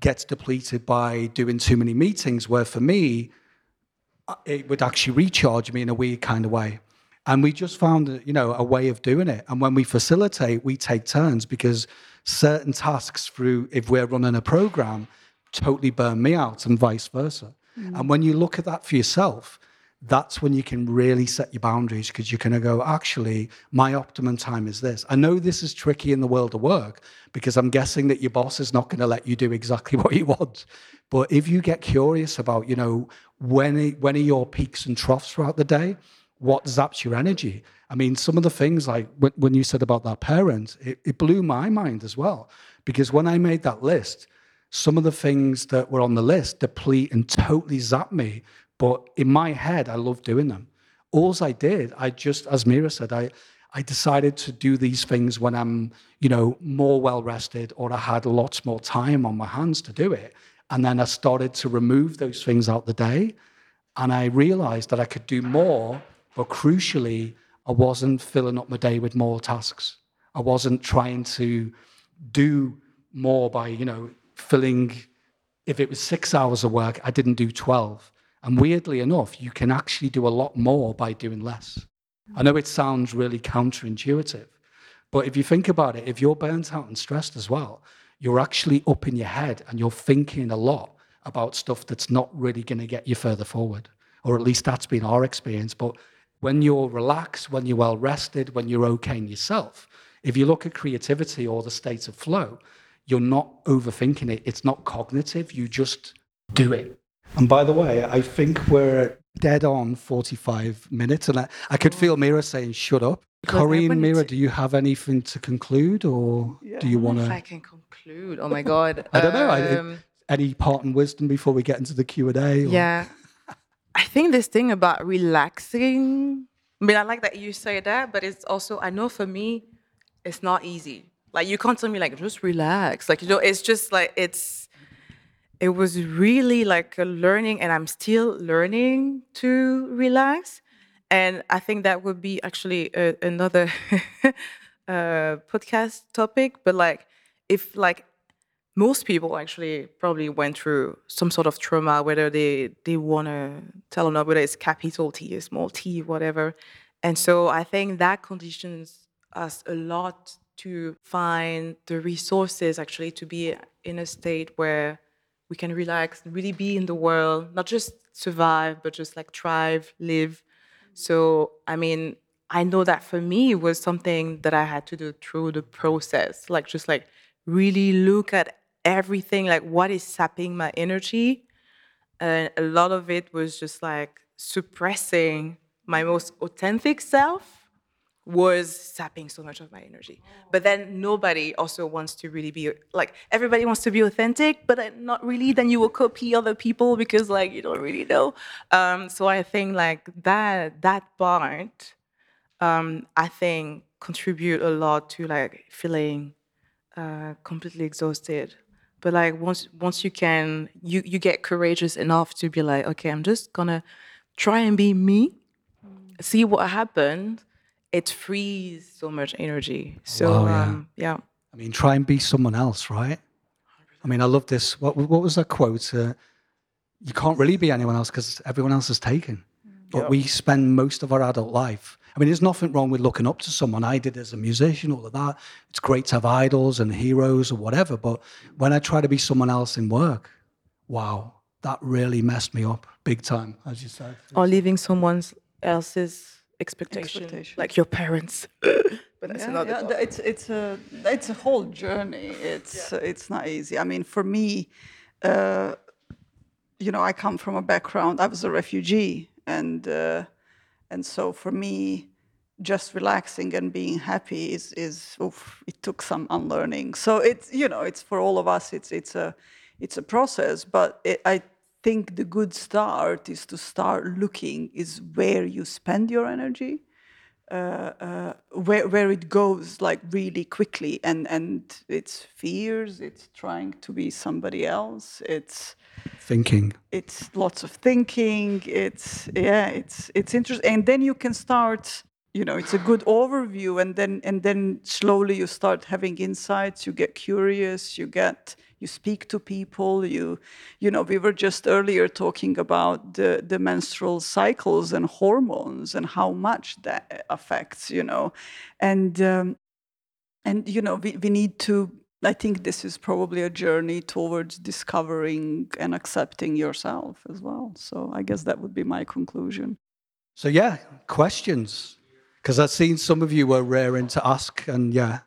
gets depleted by doing too many meetings, where for me, uh, it would actually recharge me in a weird kind of way. And we just found, you know, a way of doing it. And when we facilitate, we take turns because certain tasks through, if we're running a program, totally burn me out and vice versa. Mm. And when you look at that for yourself, that's when you can really set your boundaries because you're going to go, actually, my optimum time is this. I know this is tricky in the world of work because I'm guessing that your boss is not going to let you do exactly *laughs* what you want. But if you get curious about, you know, when, when are your peaks and troughs throughout the day, what zaps your energy? I mean, some of the things like when you said about that parent, it, it blew my mind as well. Because when I made that list, some of the things that were on the list deplete and totally zap me. But in my head, I love doing them. All I did, I just, as Mira said, I, I decided to do these things when I'm, you know, more well rested or I had lots more time on my hands to do it. And then I started to remove those things out the day. And I realized that I could do more, but crucially, I wasn't filling up my day with more tasks. I wasn't trying to do more by, you know, filling, if it was six hours of work, I didn't do 12. And weirdly enough, you can actually do a lot more by doing less. I know it sounds really counterintuitive, but if you think about it, if you're burnt out and stressed as well, you're actually up in your head and you're thinking a lot about stuff that's not really going to get you further forward. Or at least that's been our experience. But when you're relaxed, when you're well rested, when you're okay in yourself, if you look at creativity or the state of flow, you're not overthinking it. It's not cognitive. You just do it. And by the way, I think we're dead on 45 minutes. And I, I could feel Mira saying, shut up. Corinne, Mira, do you have anything to conclude or yeah. do you want to? If I can conclude. Oh my God. *laughs* I don't know. Um, any part and wisdom before we get into the Q&A? Or? Yeah. I think this thing about relaxing, I mean, I like that you say that, but it's also, I know for me, it's not easy. Like, you can't tell me, like, just relax. Like, you know, it's just like, it's, it was really like a learning, and I'm still learning to relax. And I think that would be actually a, another *laughs* uh, podcast topic. But like, if like most people actually probably went through some sort of trauma, whether they they want to tell or not, whether it's capital T or small t, whatever. And so I think that conditions us a lot to find the resources actually to be in a state where we can relax really be in the world, not just survive, but just like thrive, live. So, I mean, I know that for me was something that I had to do through the process, like just like really look at everything, like what is sapping my energy. And a lot of it was just like suppressing my most authentic self, was sapping so much of my energy. But then nobody also wants to really be like everybody wants to be authentic, but not really. Then you will copy other people because like you don't really know. Um, so I think like that that part, um, I think contribute a lot to like feeling uh, completely exhausted. But like once once you can you you get courageous enough to be like okay I'm just gonna try and be me, see what happens it frees so much energy. So Wow, yeah. um, yeah. I mean, try and be someone else, right? I mean, I love this. What, what was that quote? Uh, you can't really be anyone else because everyone else is taken. But we spend most of our adult life. I mean, there's nothing wrong with looking up to someone. I did as a musician, all of that. It's great to have idols and heroes or whatever. But when I try to be someone else in work, wow, that really messed me up big time, as you said. Or leaving someone else's expectation, Expectation. like your parents. *laughs* but that's yeah, another yeah, topic. it's it's a it's a whole journey. It's it's not easy. I mean, for me, uh, you know, I come from a background. I was a refugee, and uh, and so for me, just relaxing and being happy is is oof, it took some unlearning. So it's you know, it's for all of us. It's it's a it's a process, but it, I think the good start is to start looking is where you spend your energy uh, uh, where where it goes like really quickly and and it's fears it's trying to be somebody else it's Thinking. it's lots of thinking it's yeah it's it's interesting and then you can start you know it's a good overview and then and then slowly you start having insights you get curious you get you speak to people you you know we were just earlier talking about the the menstrual cycles and hormones and how much that affects you know and um, and you know we, we need to i think this is probably a journey towards discovering and accepting yourself as well so i guess that would be my conclusion So, yeah, questions. Because I've seen some of you were raring to ask. And yeah,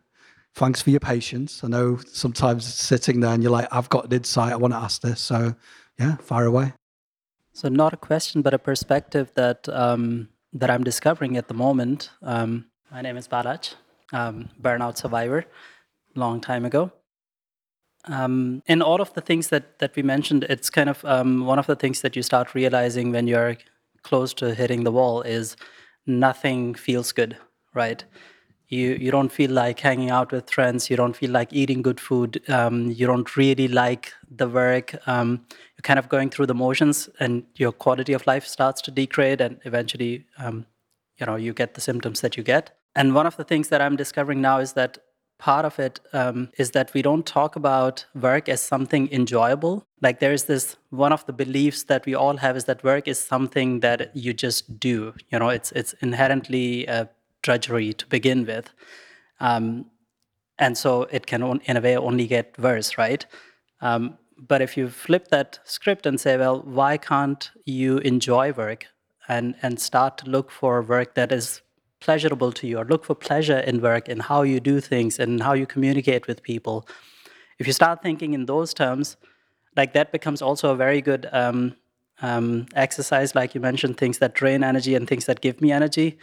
thanks for your patience. I know sometimes sitting there and you're like, I've got an insight. I want to ask this. So, yeah, fire away. So not a question, but a perspective that um, that I'm discovering at the moment. Um, my name is Balaj, um, burnout survivor, long time ago. Um, in all of the things that that we mentioned, it's kind of um, one of the things that you start realizing when you're close to hitting the wall is nothing feels good, right? You you don't feel like hanging out with friends. You don't feel like eating good food. Um, you don't really like the work. Um, you're kind of going through the motions, and your quality of life starts to degrade, and eventually, um, you know, you get the symptoms that you get. And one of the things that I'm discovering now is that part of it um, is that we don't talk about work as something enjoyable. Like there is this one of the beliefs that we all have is that work is something that you just do. You know, it's it's inherently a drudgery to begin with, um, and so it can, on, in a way, only get worse, right? Um, but if you flip that script and say, well, why can't you enjoy work and and start to look for work that is pleasurable to you or look for pleasure in work and how you do things and how you communicate with people. If you start thinking in those terms like that becomes also a very good um, um, exercise like you mentioned things that drain energy and things that give me energy.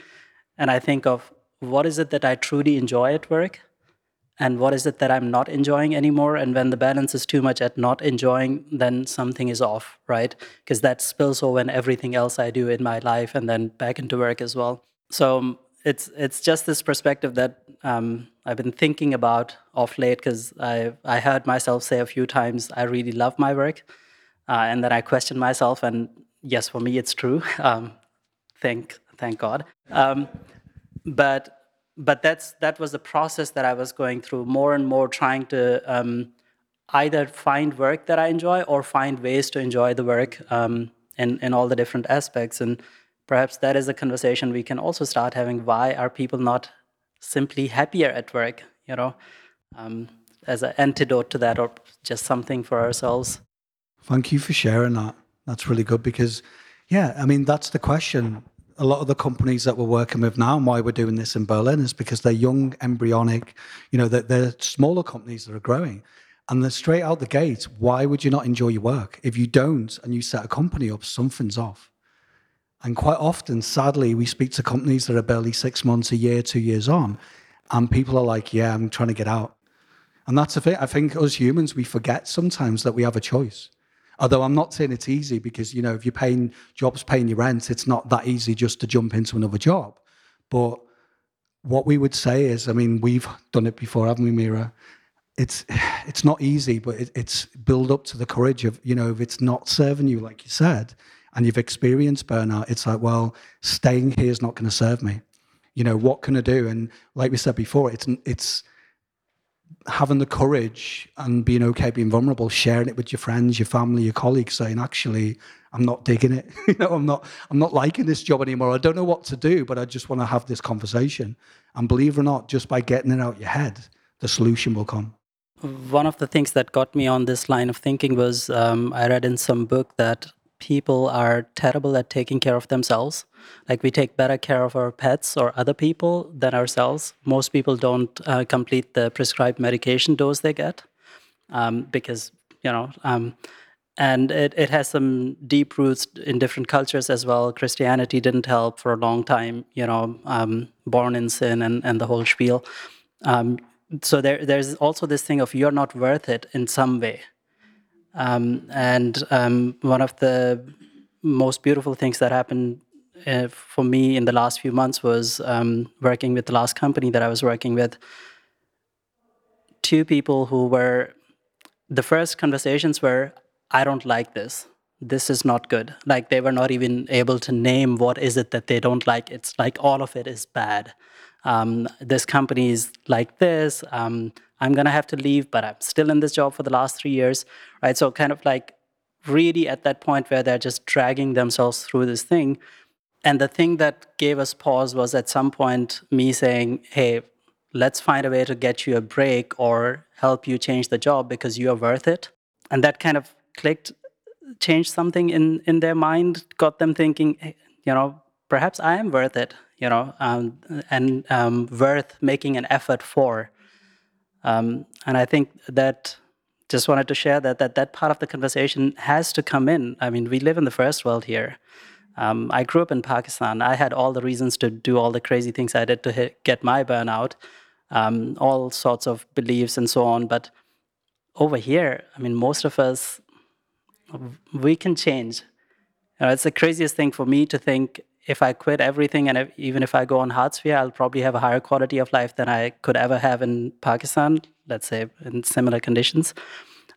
And i think of what is it that i truly enjoy at work and what is it that i'm not enjoying anymore? And when the balance is too much at not enjoying then something is off right? Because that spills over in everything else i do in my life and then back into work as well. So um, it's it's just this perspective that um, I've been thinking about off late because I I heard myself say a few times I really love my work, uh, and then I questioned myself, and yes, for me it's true. *laughs* Um, thank thank God. Um, but but that's that was the process that I was going through more and more trying to um, either find work that I enjoy or find ways to enjoy the work um, in in all the different aspects and perhaps that is a conversation we can also start having why are people not simply happier at work you know um, as an antidote to that or just something for ourselves Thank you for sharing that. That's really good because, yeah, I mean, that's the question. A lot of the companies that we're working with now and why we're doing this in Berlin is because they're young, embryonic, you know, they're, they're smaller companies that are growing. And they're straight out the gate. Why would you not enjoy your work? If you don't and you set a company up, something's off. And quite often, sadly, we speak to companies that are barely six months, a year, two years on, and people are like, yeah, I'm trying to get out. And that's the thing. I think as humans, we forget sometimes that we have a choice. Although I'm not saying it's easy because, you know, if you're paying jobs, paying your rent, it's not that easy just to jump into another job. But what we would say is, I mean, we've done it before, haven't we, Mira? It's *sighs* it's not easy, but it, it's build up to the courage of, you know, if it's not serving you, like you said, and you've experienced burnout, it's like, well, staying here is not going to serve me. You know, what can I do? And like we said before, it's it's having the courage and being okay, being vulnerable, sharing it with your friends, your family, your colleagues, saying, actually, I'm not digging it. *laughs* you know, I'm not, I'm not liking this job anymore. I don't know what to do, but I just want to have this conversation. And believe it or not, just by getting it out your head, the solution will come. One of the things that got me on this line of thinking was um, I read in some book that people are terrible at taking care of themselves. Like we take better care of our pets or other people than ourselves. Most people don't uh, complete the prescribed medication dose they get um, because, you know, um, and it, it has some deep roots in different cultures as well. Christianity didn't help for a long time, you know, um, born in sin and, and the whole spiel. Um, so there, there's also this thing of you're not worth it in some way. Um, and um, one of the most beautiful things that happened uh, for me in the last few months was um, working with the last company that I was working with. Two people who were, the first conversations were, I don't like this. This is not good. Like they were not even able to name what is it that they don't like. It's like all of it is bad. Um, this company is like this. Um, I'm gonna have to leave, but I'm still in this job for the last three years, right? So kind of like really at that point where they're just dragging themselves through this thing. And the thing that gave us pause was at some point me saying, "Hey, let's find a way to get you a break or help you change the job because you are worth it." And that kind of clicked, changed something in in their mind, got them thinking, hey, you know, perhaps I am worth it, you know, um, and um, worth making an effort for. Um, and I think that just wanted to share that, that that part of the conversation has to come in. I mean, we live in the first world here. Um, I grew up in Pakistan. I had all the reasons to do all the crazy things I did to hit, get my burnout, um, all sorts of beliefs and so on. But over here, I mean, most of us, we can change. You know, it's the craziest thing for me to think if I quit everything and if, even if I go on Hartz IV, I'll probably have a higher quality of life than I could ever have in Pakistan, let's say in similar conditions.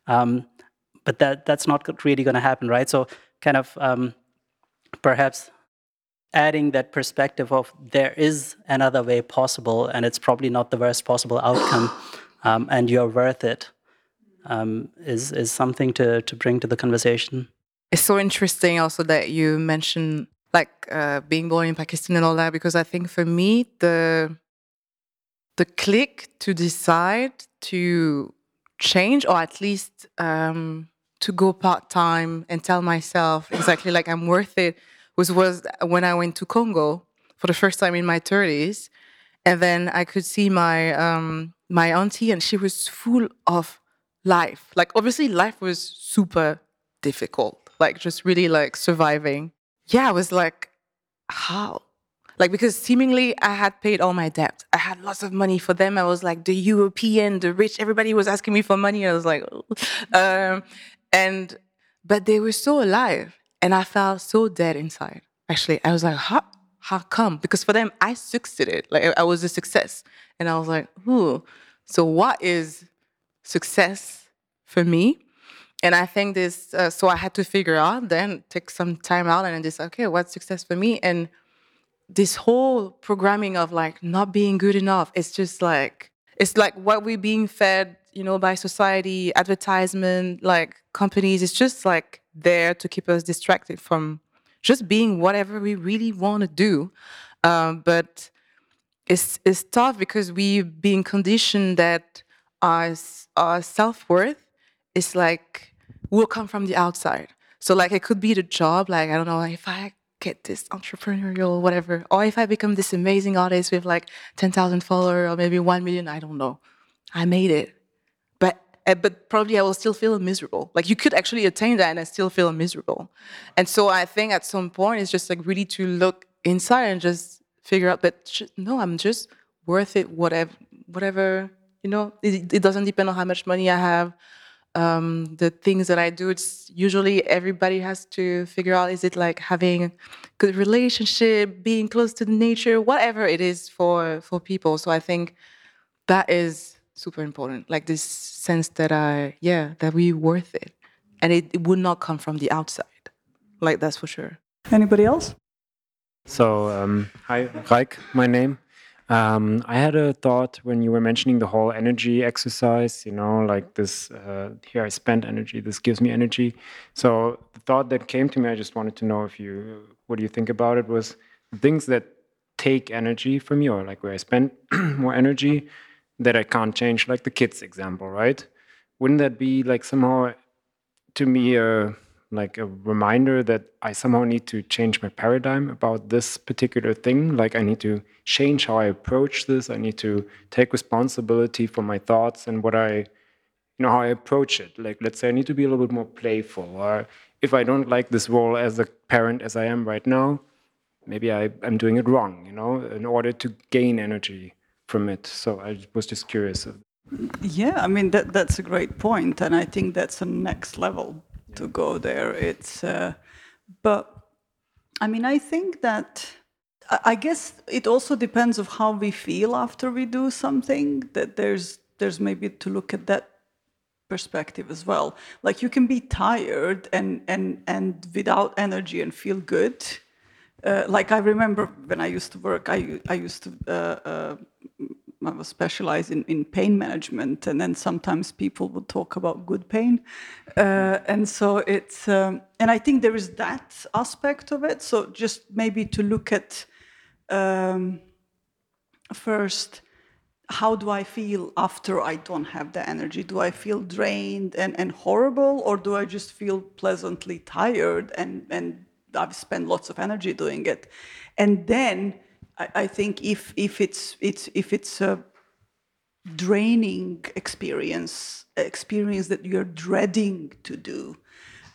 Um, but that that's not really going to happen, right? So kind of um, perhaps adding that perspective of there is another way possible, and it's probably not the worst possible outcome, *coughs* um, and you're worth it, um, is is something to to bring to the conversation. It's so interesting also that you mentioned like uh, being born in Pakistan and all that, because I think for me the the click to decide to change or at least um, to go part time and tell myself exactly like I'm worth it was was when I went to Congo for the first time in my 30s, and then I could see my um, my auntie and she was full of life. Like obviously life was super difficult, like just really like surviving yeah, I was like, how? Like, because seemingly I had paid all my debt. I had lots of money for them. I was like the European, the rich. Everybody was asking me for money. I was like, *laughs* um, and, but they were so alive. And I felt so dead inside. Actually, I was like, how, how come? Because for them, I succeeded. Like, I was a success. And I was like, ooh, so what is success for me? And I think this, uh, so I had to figure out, then take some time out and just, okay, what's success for me? And this whole programming of like not being good enough, it's just like, it's like what we're being fed, you know, by society, advertisement, like companies. It's just like there to keep us distracted from just being whatever we really want to do. Um, but it's, it's tough because we've been conditioned that our, our self worth is like will come from the outside. So like it could be the job, like I don't know, if I get this entrepreneurial whatever, or if I become this amazing artist with like 10,000 followers or maybe 1 million, I don't know. I made it. But eh, but probably I will still feel miserable. Like you could actually attain that and I still feel miserable. And so I think at some point it's just like really to look inside and just figure out that no, I'm just worth it. Whatever, whatever you know. It, it doesn't depend on how much money I have. Um, the things that I do, it's usually everybody has to figure out: is it like having a good relationship, being close to nature, whatever it is for for people. So I think that is super important. Like this sense that I, yeah, that we worth it, and it, it would not come from the outside. Like that's for sure. Anybody else? So, um, hi, Raik, my name. Um, I had a thought when you were mentioning the whole energy exercise, you know, like this uh, here I spend energy, this gives me energy. So, the thought that came to me, I just wanted to know if you, what do you think about it, was things that take energy from me or like where I spend *clears throat* more energy that I can't change, like the kids example, right? Wouldn't that be like somehow to me a like a reminder that I somehow need to change my paradigm about this particular thing. Like I need to change how I approach this. I need to take responsibility for my thoughts and what I, you know, how I approach it. Like let's say I need to be a little bit more playful, or if I don't like this role as a parent as I am right now, maybe I, I'm doing it wrong. You know, in order to gain energy from it. So I was just curious. Yeah, I mean that that's a great point, and I think that's a next level to go there. It's, uh, but I mean, I think that I guess it also depends of how we feel after we do something. That there's there's maybe to look at that perspective as well. Like you can be tired and and and without energy and feel good. Uh, like I remember when I used to work, I I used to uh, uh, I was specialized in, in pain management, and then sometimes people would talk about good pain, uh, and so it's um, and I think there is that aspect of it. So just maybe to look at um, first, how do I feel after I don't have the energy? Do I feel drained and, and horrible, or do I just feel pleasantly tired and and I've spent lots of energy doing it, and then I, I think if if it's it's if it's a draining experience, experience that you're dreading to do,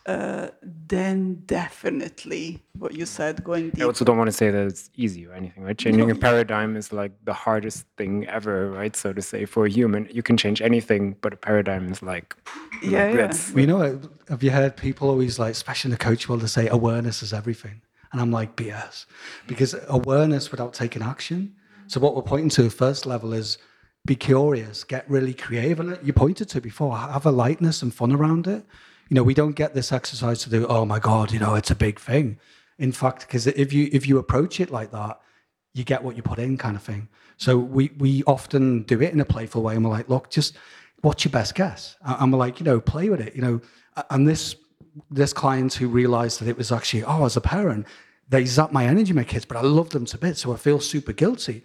uh, then definitely what you said, going I also don't want to say that it's easy or anything, right? Changing a paradigm is like the hardest thing ever, right? So to say, for a human, you can change anything, but a paradigm is like, Yeah, like yeah. that's- Well, you know, have you heard people always like, especially in the coach world, they say awareness is everything. And I'm like, BS. Because awareness without taking action. So, what we're pointing to, first level, is be curious, get really creative. And you pointed to before, have a lightness and fun around it. You know, we don't get this exercise to do, oh my God, you know, it's a big thing. In fact, because if you if you approach it like that, you get what you put in kind of thing. So we we often do it in a playful way and we're like, look, just what's your best guess? And we're like, you know, play with it, you know. And this this client who realized that it was actually, oh, as a parent, they zap my energy, my kids, but I love them to bits, so I feel super guilty.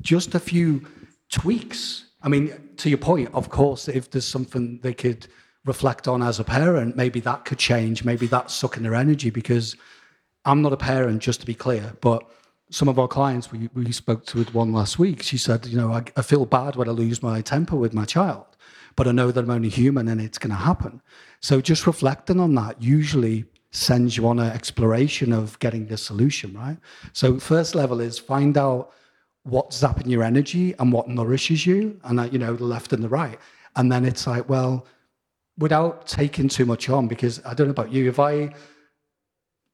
Just a few tweaks. I mean, to your point, of course, if there's something they could reflect on as a parent, maybe that could change. Maybe that's sucking their energy because I'm not a parent, just to be clear, but some of our clients, we, we spoke to one last week. She said, you know, I, I feel bad when I lose my temper with my child, but I know that I'm only human and it's going to happen. So just reflecting on that usually sends you on an exploration of getting the solution, right? So first level is find out what's zapping your energy and what nourishes you, and uh, you know the left and the right. And then it's like, well, without taking too much on, because I don't know about you, if I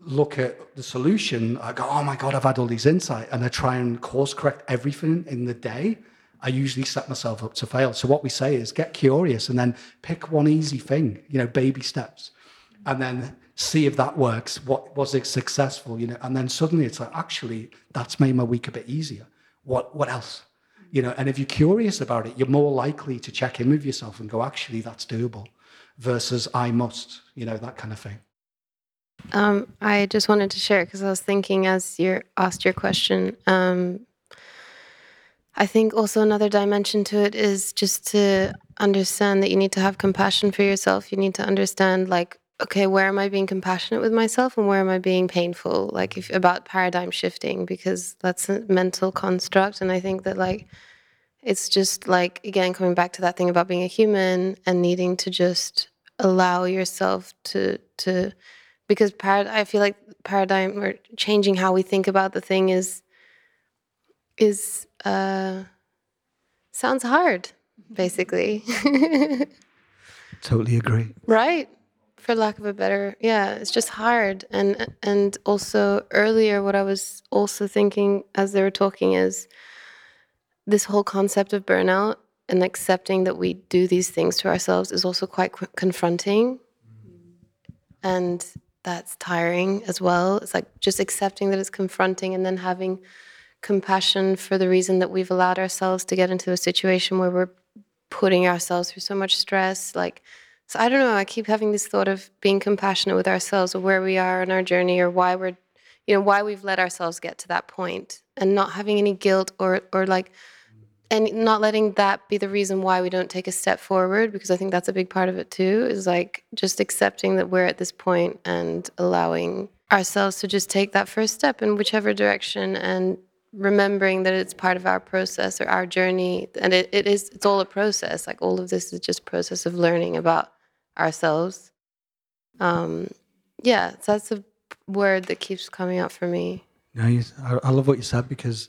look at the solution, I go, oh my God, I've had all these insight, and I try and course correct everything in the day, I usually set myself up to fail. So what we say is get curious and then pick one easy thing, you know, baby steps, and then see if that works. What was it successful, you know? And then suddenly it's like, actually, that's made my week a bit easier. What what else? You know, and if you're curious about it, you're more likely to check in with yourself and go, actually, that's doable, versus I must, you know, that kind of thing. Um, I just wanted to share because I was thinking as you asked your question. Um, I think also another dimension to it is just to understand that you need to have compassion for yourself. You need to understand, like, okay, where am I being compassionate with myself and where am I being painful? Like, if about paradigm shifting, because that's a mental construct. And I think that, like, it's just like again coming back to that thing about being a human and needing to just allow yourself to to because parad- I feel like paradigm or changing how we think about the thing is is uh sounds hard basically *laughs* Totally agree. right for lack of a better yeah it's just hard. And and also earlier what i was also thinking as they were talking is this whole concept of burnout and accepting that we do these things to ourselves is also quite qu- confronting. Mm-hmm. And that's tiring as well. It's like just accepting that it's confronting and then having compassion for the reason that we've allowed ourselves to get into a situation where we're putting ourselves through so much stress like so i don't know i keep having this thought of being compassionate with ourselves or where we are in our journey or why we're you know why we've let ourselves get to that point and not having any guilt or or like and not letting that be the reason why we don't take a step forward because i think that's a big part of it too is like just accepting that we're at this point and allowing ourselves to just take that first step in whichever direction and remembering that it's part of our process or our journey and it, it is it's all a process like all of this is just process of learning about ourselves um yeah so that's a word that keeps coming up for me I, I love what you said because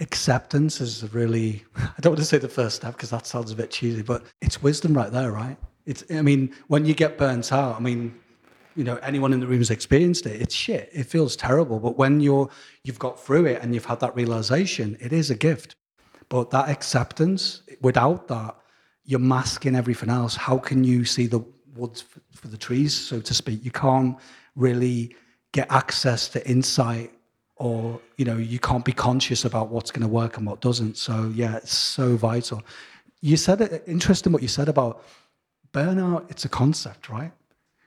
acceptance is really, *laughs* I don't want to say the first step because that sounds a bit cheesy, but it's wisdom right there, right? It's, I mean, when you get burnt out, I mean, you know, anyone in the room has experienced it. It's shit. It feels terrible. But when you're, you've got through it and you've had that realization, it is a gift. But that acceptance, without that, you're masking everything else. How can you see the woods for, the trees, so to speak? You can't really get access to insight or you know you can't be conscious about what's going to work and what doesn't so yeah it's so vital you said it interesting what you said about burnout it's a concept right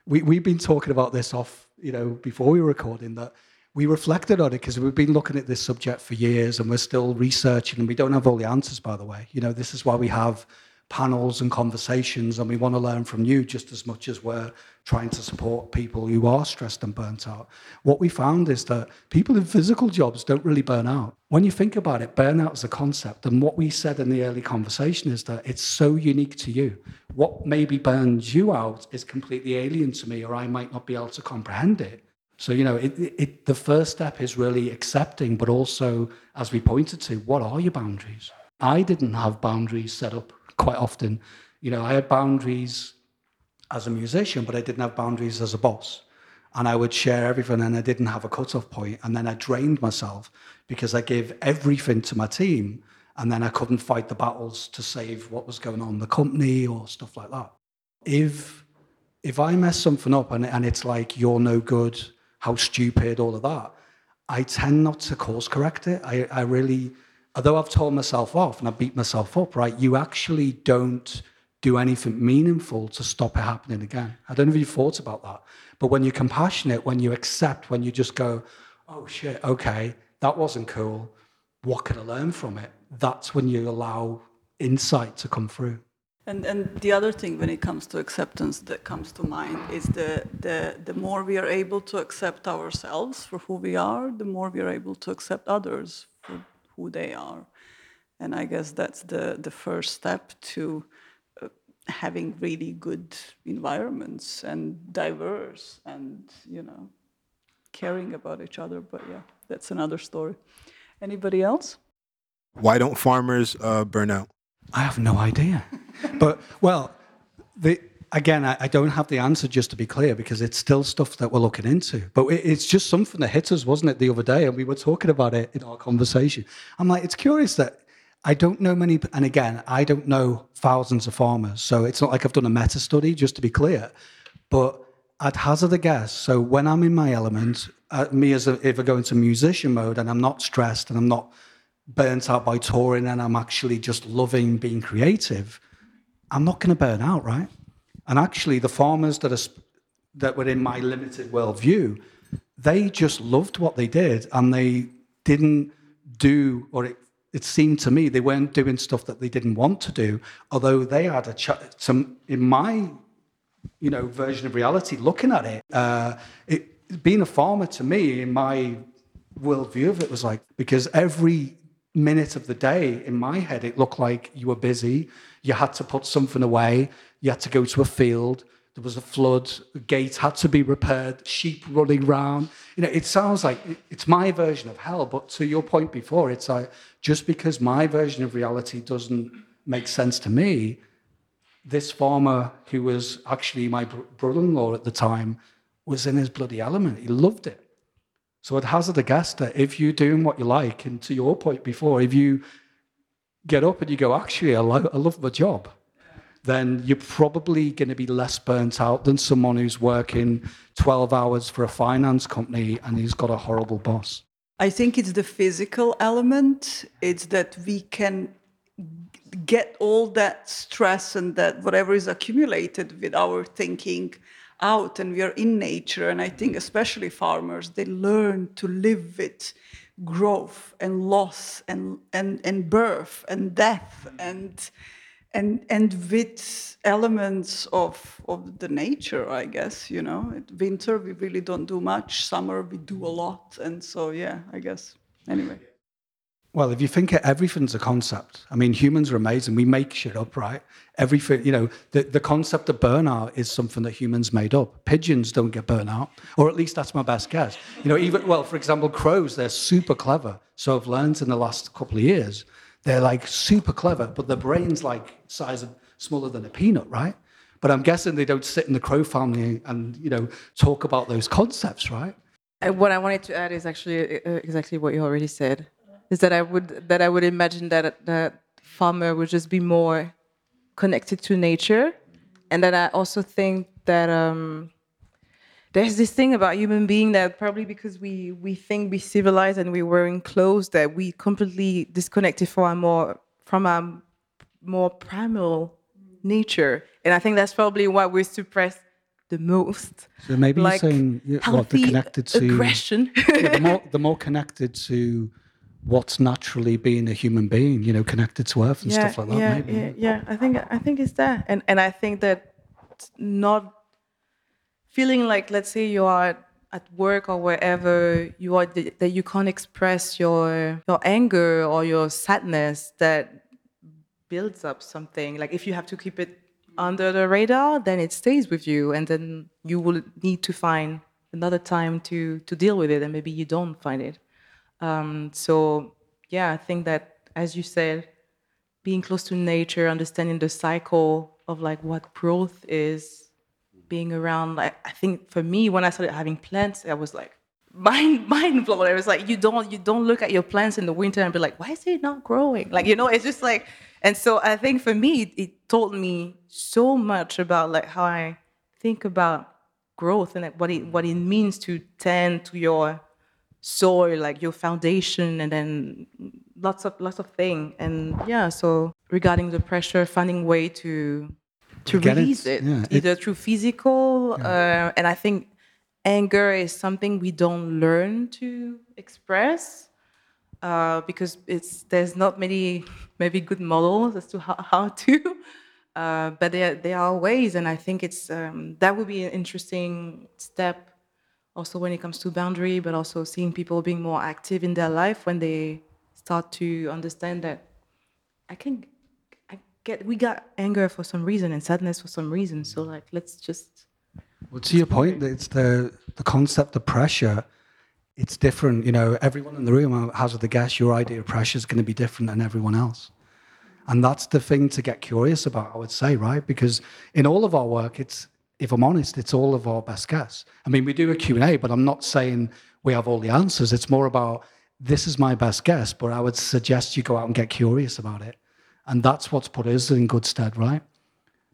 we, we've been talking about this off you know before we were recording that we reflected on it because we've been looking at this subject for years and we're still researching and we don't have all the answers by the way you know this is why we have panels and conversations and we want to learn from you just as much as we're trying to support people who are stressed and burnt out. What we found is that people in physical jobs don't really burn out. When you think about it burnout is a concept and what we said in the early conversation is that it's so unique to you. What maybe burns you out is completely alien to me or i might not be able to comprehend it. So you know it, it, the first step is really accepting but also as we pointed to what are your boundaries? I didn't have boundaries set up quite often. You know, I had boundaries as a musician, but I didn't have boundaries as a boss. And I would share everything and I didn't have a cutoff point. And then I drained myself because I gave everything to my team. And then I couldn't fight the battles to save what was going on in the company or stuff like that. If if I mess something up and, and it's like you're no good, how stupid, all of that, I tend not to course correct it. I, I really although I've told myself off and I beat myself up, right, you actually don't do anything meaningful to stop it happening again. I don't know if you've thought about that. But when you're compassionate, when you accept, when you just go, oh shit, okay, that wasn't cool. What can I learn from it? That's when you allow insight to come through. And, and the other thing when it comes to acceptance that comes to mind is the, the, the more we are able to accept ourselves for who we are, the more we are able to accept others for who they are. And I guess that's the, the first step to uh, having really good environments and diverse and, you know, caring about each other. But yeah, that's another story. Anybody else? Why don't farmers uh, burn out? I have no idea. *laughs* but, well, the, again, I, I, don't have the answer just to be clear because it's still stuff that we're looking into. But it, it's just something that hit us, wasn't it, the other day? And we were talking about it in our conversation. I'm like, it's curious that I don't know many, and again, I don't know thousands of farmers. So it's not like I've done a meta study, just to be clear. But I'd hazard a guess. So when I'm in my element, uh, me as a, if I go into musician mode and I'm not stressed and I'm not burnt out by touring and I'm actually just loving being creative, I'm not going to burn out, right? And actually, the farmers that are that were in my limited worldview, they just loved what they did, and they didn't do, or it, it seemed to me they weren't doing stuff that they didn't want to do. Although they had a ch- some in my you know version of reality, looking at it, uh, it being a farmer to me in my worldview of it was like because every minute of the day, in my head, it looked like you were busy. You had to put something away. You had to go to a field. There was a flood. The gate had to be repaired. Sheep running round. You know, it sounds like it's my version of hell. But to your point before, it's like just because my version of reality doesn't make sense to me, this farmer who was actually my brother-in-law at the time was in his bloody element. He loved it. So I'd hazard a guess that if you're doing what you like, and to your point before, if you get up and you go, actually, I, lo- I love my job, then you're probably going to be less burnt out than someone who's working 12 hours for a finance company and he's got a horrible boss. I think it's the physical element. It's that we can get all that stress and that whatever is accumulated with our thinking out and we are in nature. And I think, especially farmers, they learn to live with growth and loss and, and, and birth and death and, and, and with elements of, of the nature, I guess, you know. Winter, we really don't do much. Summer, we do a lot. And so, yeah, I guess. Anyway. Well, if you think it, everything's a concept. I mean, humans are amazing. We make shit up, right? Everything, you know, the, the concept of burnout is something that humans made up. Pigeons don't get burnout or at least that's my best guess. You know, even, well, for example, crows, they're super clever. So I've learned in the last couple of years, they're like super clever, but their brain's like size of, smaller than a peanut, right? But I'm guessing they don't sit in the crow family and, you know, talk about those concepts, right? And what I wanted to add is actually uh, exactly what you already said is that I would that I would imagine that that farmer would just be more connected to nature, and then I also think that um, there's this thing about human being that probably because we we think we civilized and we wearing clothes that we completely disconnected from our more from our more primal nature, and I think that's probably why we suppress the most. So maybe like you're saying what the connected to aggression. yeah, the more *laughs* the more connected to what's naturally being a human being, you know, connected to earth and yeah, stuff like that. Yeah, maybe. yeah, yeah. I think I think it's that, and and I think that not feeling like, let's say, you are at work or wherever you are, that you can't express your your anger or your sadness that builds up something. Like if you have to keep it under the radar, then it stays with you, and then you will need to find another time to to deal with it, and maybe you don't find it. Um, so yeah, I think that as you said, being close to nature, understanding the cycle of like what growth is, being around. Like I think for me, when I started having plants, I was like *laughs* mind mind blown. It was like you don't you don't look at your plants in the winter and be like, why is it not growing? Like you know, it's just like. And so I think for me, it, it taught me so much about like how I think about growth and what it what it means to tend to your soil, like your foundation, and then lots of lots of thing. And yeah, so regarding the pressure, finding way to to release it, it yeah, either through physical, yeah. uh, and I think anger is something we don't learn to express. Uh, because it's there's not many maybe good models as to how, how to, *laughs* uh, but there there are ways, and I think it's um, that would be an interesting step also when it comes to boundary, but also seeing people being more active in their life when they start to understand that I can, get, we got anger for some reason and sadness for some reason. So like, let's just. Well, to your point, it's the the concept of pressure. It's different, you know. Everyone in the room uh, has the guess your idea of pressure is going to be different than everyone else, and that's the thing to get curious about. I would say, right? Because in all of our work, it's if I'm honest, it's all of our best guess. I mean, we do a Q&A, but I'm not saying we have all the answers. It's more about this is my best guess, but I would suggest you go out and get curious about it. And that's what's put us in good stead, right?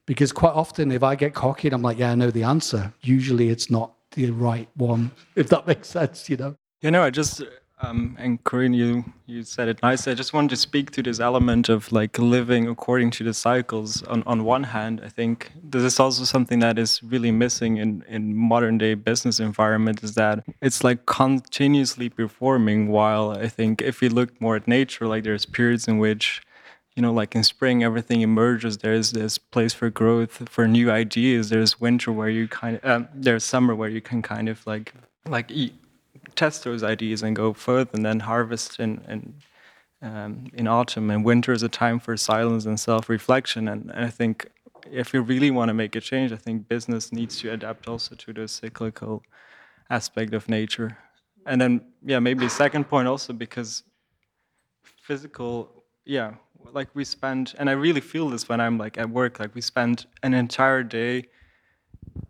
Because quite often, if I get cocky and I'm like, yeah, I know the answer, usually it's not the right one, *laughs* if that makes sense, you know? You know, I just um, and Corinne, you you said it nicely. I just wanted to speak to this element of like living according to the cycles. On on one hand, I think this is also something that is really missing in in modern day business environment. Is that it's like continuously performing. While I think if we look more at nature, like there's periods in which you know, like in spring, everything emerges. There's this place for growth, for new ideas. There's winter where you kind of, um, there's summer where you can kind of like, like eat, test those ideas and go further and then harvest in, in, um, in autumn, and winter is a time for silence and self-reflection. And, and I think if you really want to make a change, I think business needs to adapt also to the cyclical aspect of nature. And then, yeah, maybe second point also because physical, yeah, like we spend, and I really feel this when I'm like at work, like we spend an entire day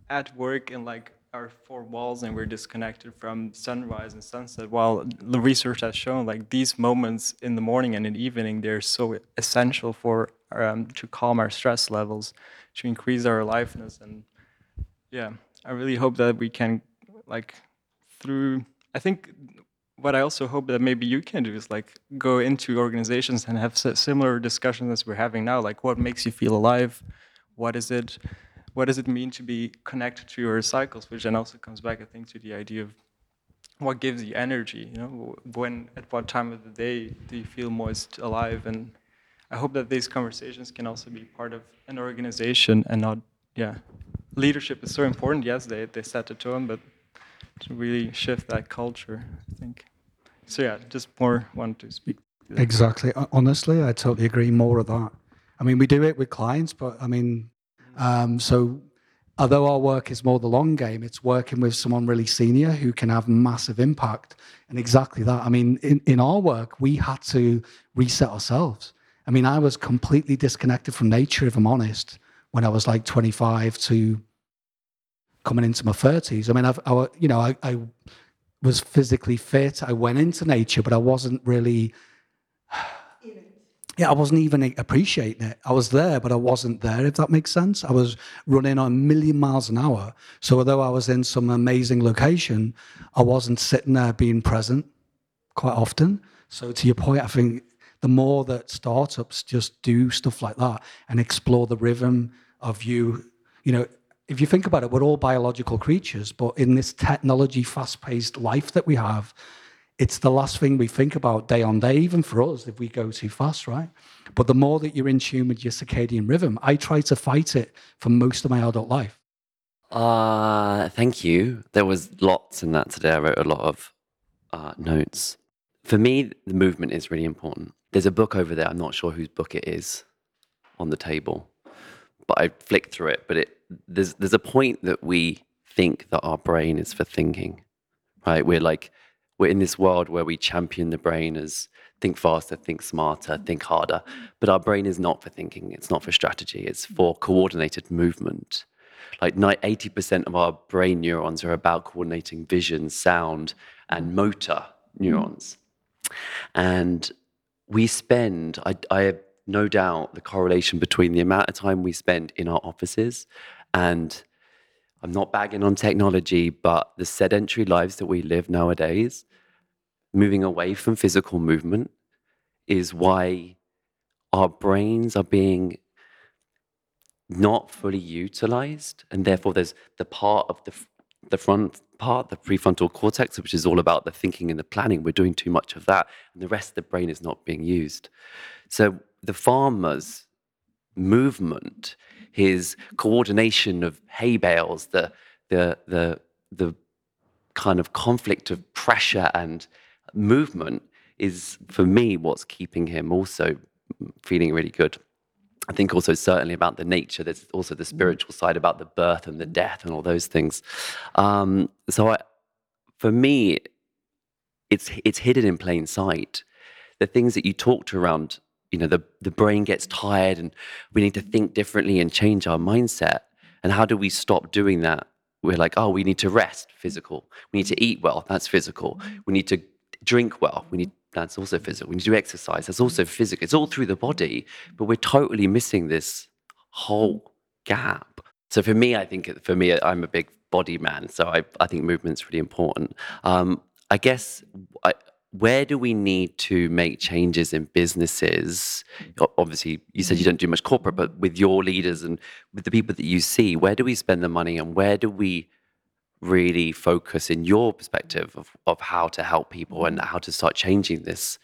at work in like our four walls and we're disconnected from sunrise and sunset. While the research has shown like these moments in the morning and in the evening, they're so essential for um, to calm our stress levels, to increase our aliveness. And yeah, I really hope that we can like through, I think what I also hope that maybe you can do is like go into organizations and have similar discussions as we're having now. Like, what makes you feel alive? What is it? What does it mean to be connected to your cycles? Which then also comes back, I think, to the idea of what gives you energy. You know, when at what time of the day do you feel most alive? And I hope that these conversations can also be part of an organization and not, yeah. Leadership is so important. Yes, they they set the tone, but to really shift that culture, I think. So yeah, just more want to speak. Exactly. Honestly, I totally agree. More of that. I mean, we do it with clients, but I mean, um, so although our work is more the long game, it's working with someone really senior who can have massive impact. And exactly that. I mean, in, in our work, we had to reset ourselves. I mean, I was completely disconnected from nature, if I'm honest, when I was like 25 to coming into my 30s. I mean, I've, I, you know, I, I was physically fit. I went into nature, but I wasn't really. *sighs* Yeah, I wasn't even appreciating it. I was there, but I wasn't there, if that makes sense. I was running on a million miles an hour. So, although I was in some amazing location, I wasn't sitting there being present quite often. So, to your point, I think the more that startups just do stuff like that and explore the rhythm of you, you know, if you think about it, we're all biological creatures, but in this technology fast paced life that we have, it's the last thing we think about day on day, even for us if we go too fast, right? But the more that you're in tune with your circadian rhythm, I try to fight it for most of my adult life. Uh, thank you. There was lots in that today. I wrote a lot of uh, notes. For me, the movement is really important. There's a book over there. I'm not sure whose book it is on the table, but I flicked through it. But it there's there's a point that we think that our brain is for thinking, right? We're like we're in this world where we champion the brain as think faster, think smarter, think harder, but our brain is not for thinking. It's not for strategy. It's mm. for coordinated movement. Like 80% of our brain neurons are about coordinating vision, sound, and mm. motor neurons. Mm. And we spend, I, I have no doubt, the correlation between the amount of time we spend in our offices and I'm not bagging on technology, but the sedentary lives that we live nowadays, moving away from physical movement, is why our brains are being not fully utilized. And therefore, there's the part of the, the front part, the prefrontal cortex, which is all about the thinking and the planning. We're doing too much of that. And the rest of the brain is not being used. So the farmers' movement his coordination of hay bales, the the the the kind of conflict of pressure and movement is for me what's keeping him also feeling really good. I think also certainly about the nature. There's also the spiritual side about the birth and the death and all those things. Um, so I, for me, it's it's hidden in plain sight. The things that you talked around you know the, the brain gets tired and we need to think differently and change our mindset. And how do we stop doing that? We're like oh we need to rest physical. We need to eat well that's physical. We need to drink well we need that's also physical. We need to do exercise that's also physical. It's all through the body but we're totally missing this whole gap. So for me i think for me i'm a big body man so i, I think movement's really important. Um, i guess I, where do we need to make changes in businesses? Obviously, you said you mm-hmm. don't do much corporate, but with your leaders and with the people that you see, where do we spend the money and where do we really focus in your perspective of, of how to help people and how to start changing this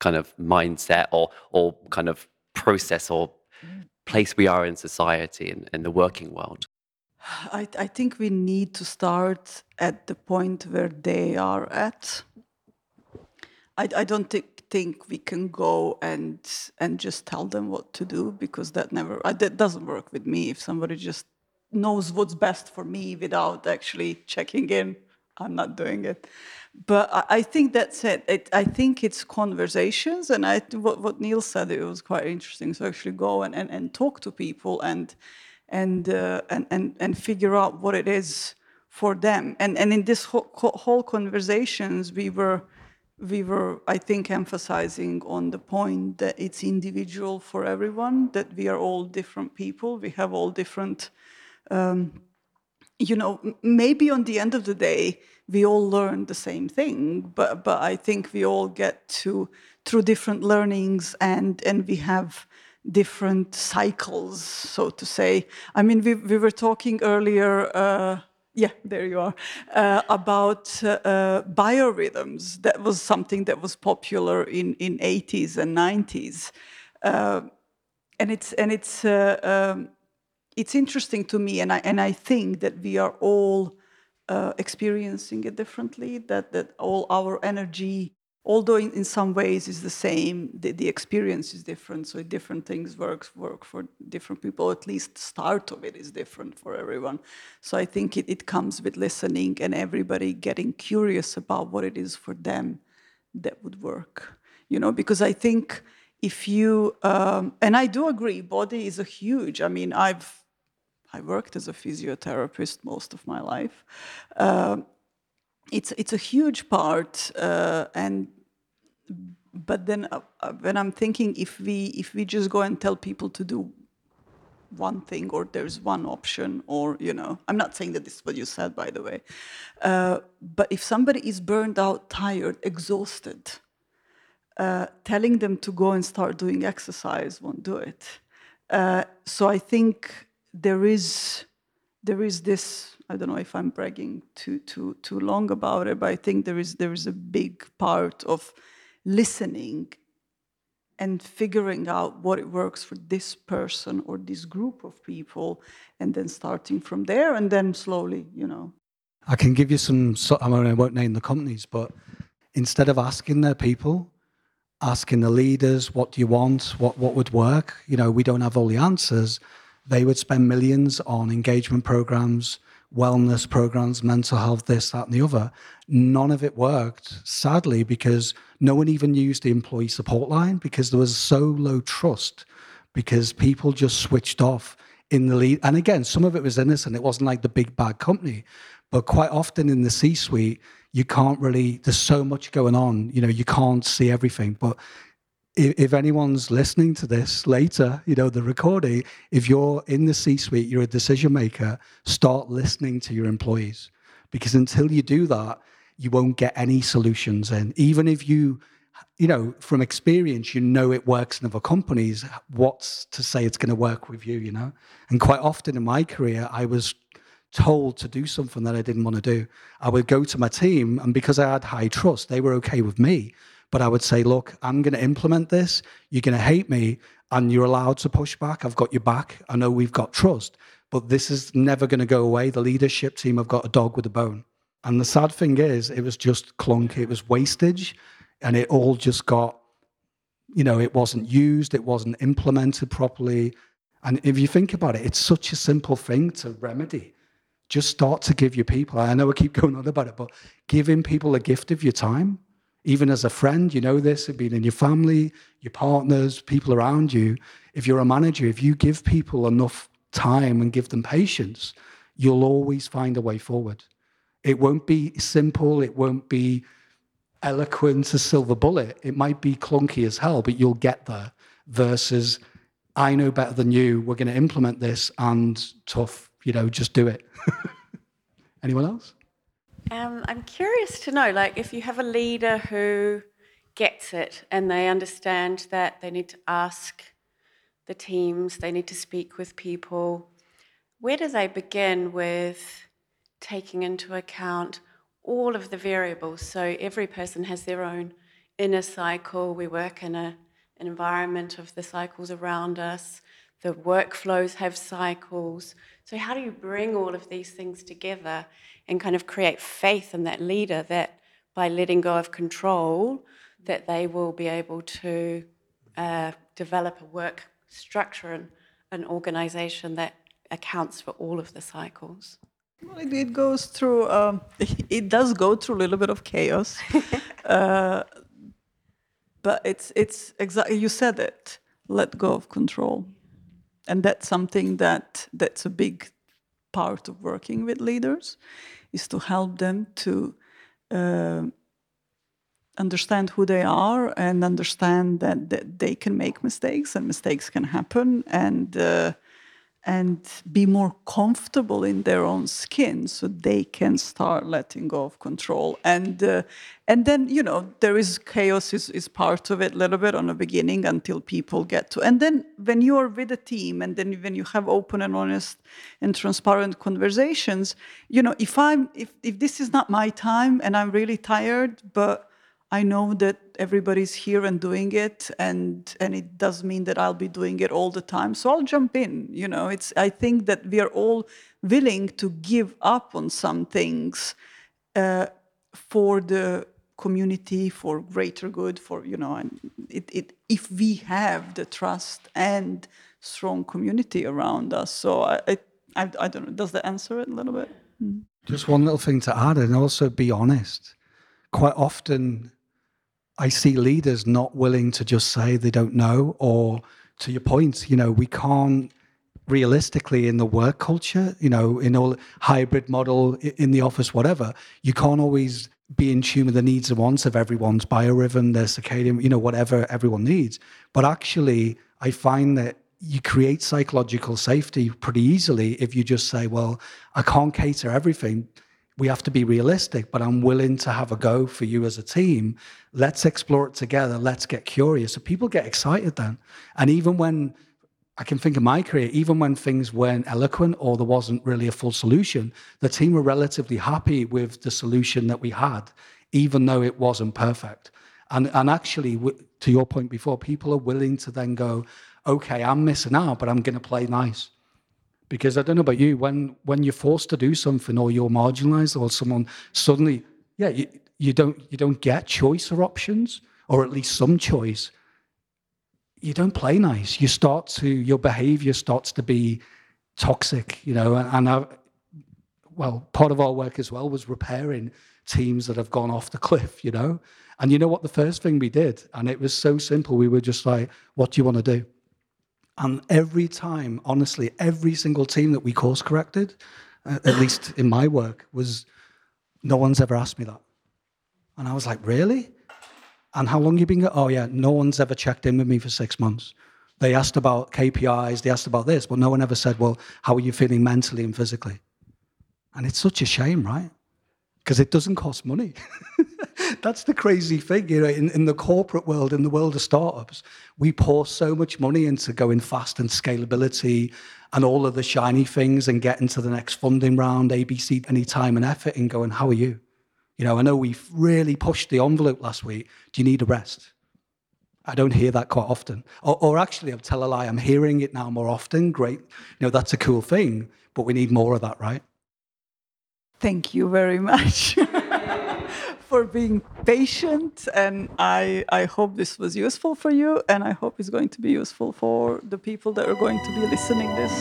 kind of mindset or or kind of process or mm. place we are in society and in the working world? I, I think we need to start at the point where they are at I, I don't think, think we can go and and just tell them what to do because that never that doesn't work with me. If somebody just knows what's best for me without actually checking in, I'm not doing it. But I, I think that's it. it. I think it's conversations, and I what, what Neil said it was quite interesting. So actually go and, and, and talk to people and and, uh, and and and figure out what it is for them. And and in this whole, whole conversations, we were we were, I think, emphasizing on the point that it's individual for everyone, that we are all different people, we have all different, um, you know, maybe on the end of the day, we all learn the same thing, but, but I think we all get to, through different learnings and, and we have different cycles, so to say. I mean, we, we were talking earlier, uh, yeah, there you are, uh, about uh, uh, biorhythms. That was something that was popular in, in 80s and 90s. Uh, and it's, and it's, uh, um, it's interesting to me, and I, and I think that we are all uh, experiencing it differently, that, that all our energy although in, in some ways is the same, the, the experience is different. So different things work work for different people. At least start of it is different for everyone. So I think it, it comes with listening and everybody getting curious about what it is for them that would work. You know, because I think if you um, and I do agree, body is a huge. I mean, I've I worked as a physiotherapist most of my life. Uh, it's it's a huge part, uh, and but then uh, uh, when I'm thinking if we if we just go and tell people to do one thing or there's one option or you know i'm not saying that this is what you said by the way uh, but if somebody is burned out tired exhausted uh, telling them to go and start doing exercise won't do it. Uh, so i think there is there is this I don't know if I'm bragging too too too long about it, but I think there is there is a big part of listening and figuring out what it works for this person or this group of people, and then starting from there, and then slowly, you know. I can give you some. I mean, I won't name the companies, but instead of asking their people, asking the leaders, "What do you want? What what would work?" You know, we don't have all the answers. They would spend millions on engagement programs, wellness programs, mental health, this, that, and the other. None of it worked, sadly, because no one even used the employee support line because there was so low trust because people just switched off in the lead. And again, some of it was innocent. It wasn't like the big bad company, but quite often in the C suite, you can't really, there's so much going on, you know, you can't see everything. But if, if anyone's listening to this later, you know, the recording, if you're in the C suite, you're a decision maker, start listening to your employees. Because until you do that, you won't get any solutions. And even if you, you know, from experience, you know it works in other companies, what's to say it's going to work with you, you know? And quite often in my career, I was told to do something that I didn't want to do. I would go to my team, and because I had high trust, they were okay with me but I would say, look, I'm going to implement this. You're going to hate me, and you're allowed to push back. I've got your back. I know we've got trust, but this is never going to go away. The leadership team have got a dog with a bone. And the sad thing is, it was just clunky. It was wastage, and it all just got, you know, it wasn't used. It wasn't implemented properly. And if you think about it, it's such a simple thing to remedy. Just start to give your people, I know I keep *laughs* going on about it, but giving people a gift of your time even as a friend, you know this, it being in your family, your partners, people around you. If you're a manager, if you give people enough time and give them patience, you'll always find a way forward. It won't be simple, it won't be eloquent, a silver bullet. It might be clunky as hell, but you'll get there. Versus, I know better than you, we're going to implement this and tough, you know, just do it. *laughs* Anyone else? Um, I'm curious to know, like, if you have a leader who gets it and they understand that they need to ask the teams, they need to speak with people, where do they begin with taking into account all of the variables? So every person has their own inner cycle. We work in a, an environment of the cycles around us. The workflows have cycles. So, how do you bring all of these things together and kind of create faith in that leader that by letting go of control, that they will be able to uh, develop a work structure and an organization that accounts for all of the cycles. Well, it, it goes through. Um, *laughs* it does go through a little bit of chaos, *laughs* uh, but it's it's exactly you said it. Let go of control, and that's something that that's a big part of working with leaders, is to help them to uh, understand who they are and understand that, that they can make mistakes and mistakes can happen and. Uh, and be more comfortable in their own skin so they can start letting go of control. And uh, and then you know there is chaos is, is part of it a little bit on the beginning until people get to and then when you are with a team and then when you have open and honest and transparent conversations you know if i'm if, if this is not my time and i'm really tired but I know that everybody's here and doing it, and and it does mean that I'll be doing it all the time. So I'll jump in. You know, it's. I think that we are all willing to give up on some things uh, for the community, for greater good, for you know, and it, it if we have the trust and strong community around us. So I, I, I, I don't know. Does that answer it a little bit? Mm. Just one little thing to add, and also be honest. Quite often, I see leaders not willing to just say they don't know, or to your point, you know, we can't realistically in the work culture, you know, in all hybrid model, in the office, whatever, you can't always be in tune with the needs and wants of everyone's biorhythm, their circadian, you know, whatever everyone needs. But actually, I find that you create psychological safety pretty easily if you just say, well, I can't cater everything we have to be realistic, but I'm willing to have a go for you as a team. Let's explore it together. Let's get curious. So people get excited then. And even when I can think of my career, even when things weren't eloquent or there wasn't really a full solution, the team were relatively happy with the solution that we had, even though it wasn't perfect. And, and actually, to your point before, people are willing to then go, okay, I'm missing out, but I'm going to play nice. Because I don't know about you, when when you're forced to do something or you're marginalized or someone suddenly, yeah, you, you don't you don't get choice or options, or at least some choice. You don't play nice. You start to your behavior starts to be toxic, you know, and, and I, well, part of our work as well was repairing teams that have gone off the cliff, you know. And you know what the first thing we did, and it was so simple. We were just like, "What do you want to do?" And every time, honestly, every single team that we course corrected, uh, at least in my work, was no one's ever asked me that. And I was like, really? And how long you been? oh yeah, no one's ever checked in with me for six months. They asked about KPIs, they asked about this, but no one ever said, well, how are you feeling mentally and physically? And it's such a shame, right? Because it doesn't cost money. *laughs* That's the crazy thing, you know, in, in the corporate world, in the world of startups, we pour so much money into going fast and scalability and all of the shiny things and getting to the next funding round, ABC, any time and effort and going, how are you? You know, I know we've really pushed the envelope last week. Do you need a rest? I don't hear that quite often. Or, or, actually, I'll tell a lie, I'm hearing it now more often. Great. You know, that's a cool thing, but we need more of that, right? Thank you very much. *laughs* for being patient, and I, I hope this was useful for you, and I hope it's going to be useful for the people that are going to be listening this.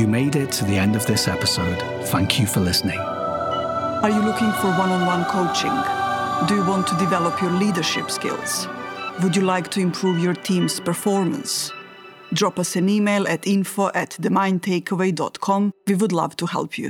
You made it to the end of this episode. Thank you for listening. Are you looking for one on one coaching? Do you want to develop your leadership skills? Would you like to improve your team's performance? drop us an email at info at themindtakeaway.com. We would love to help you.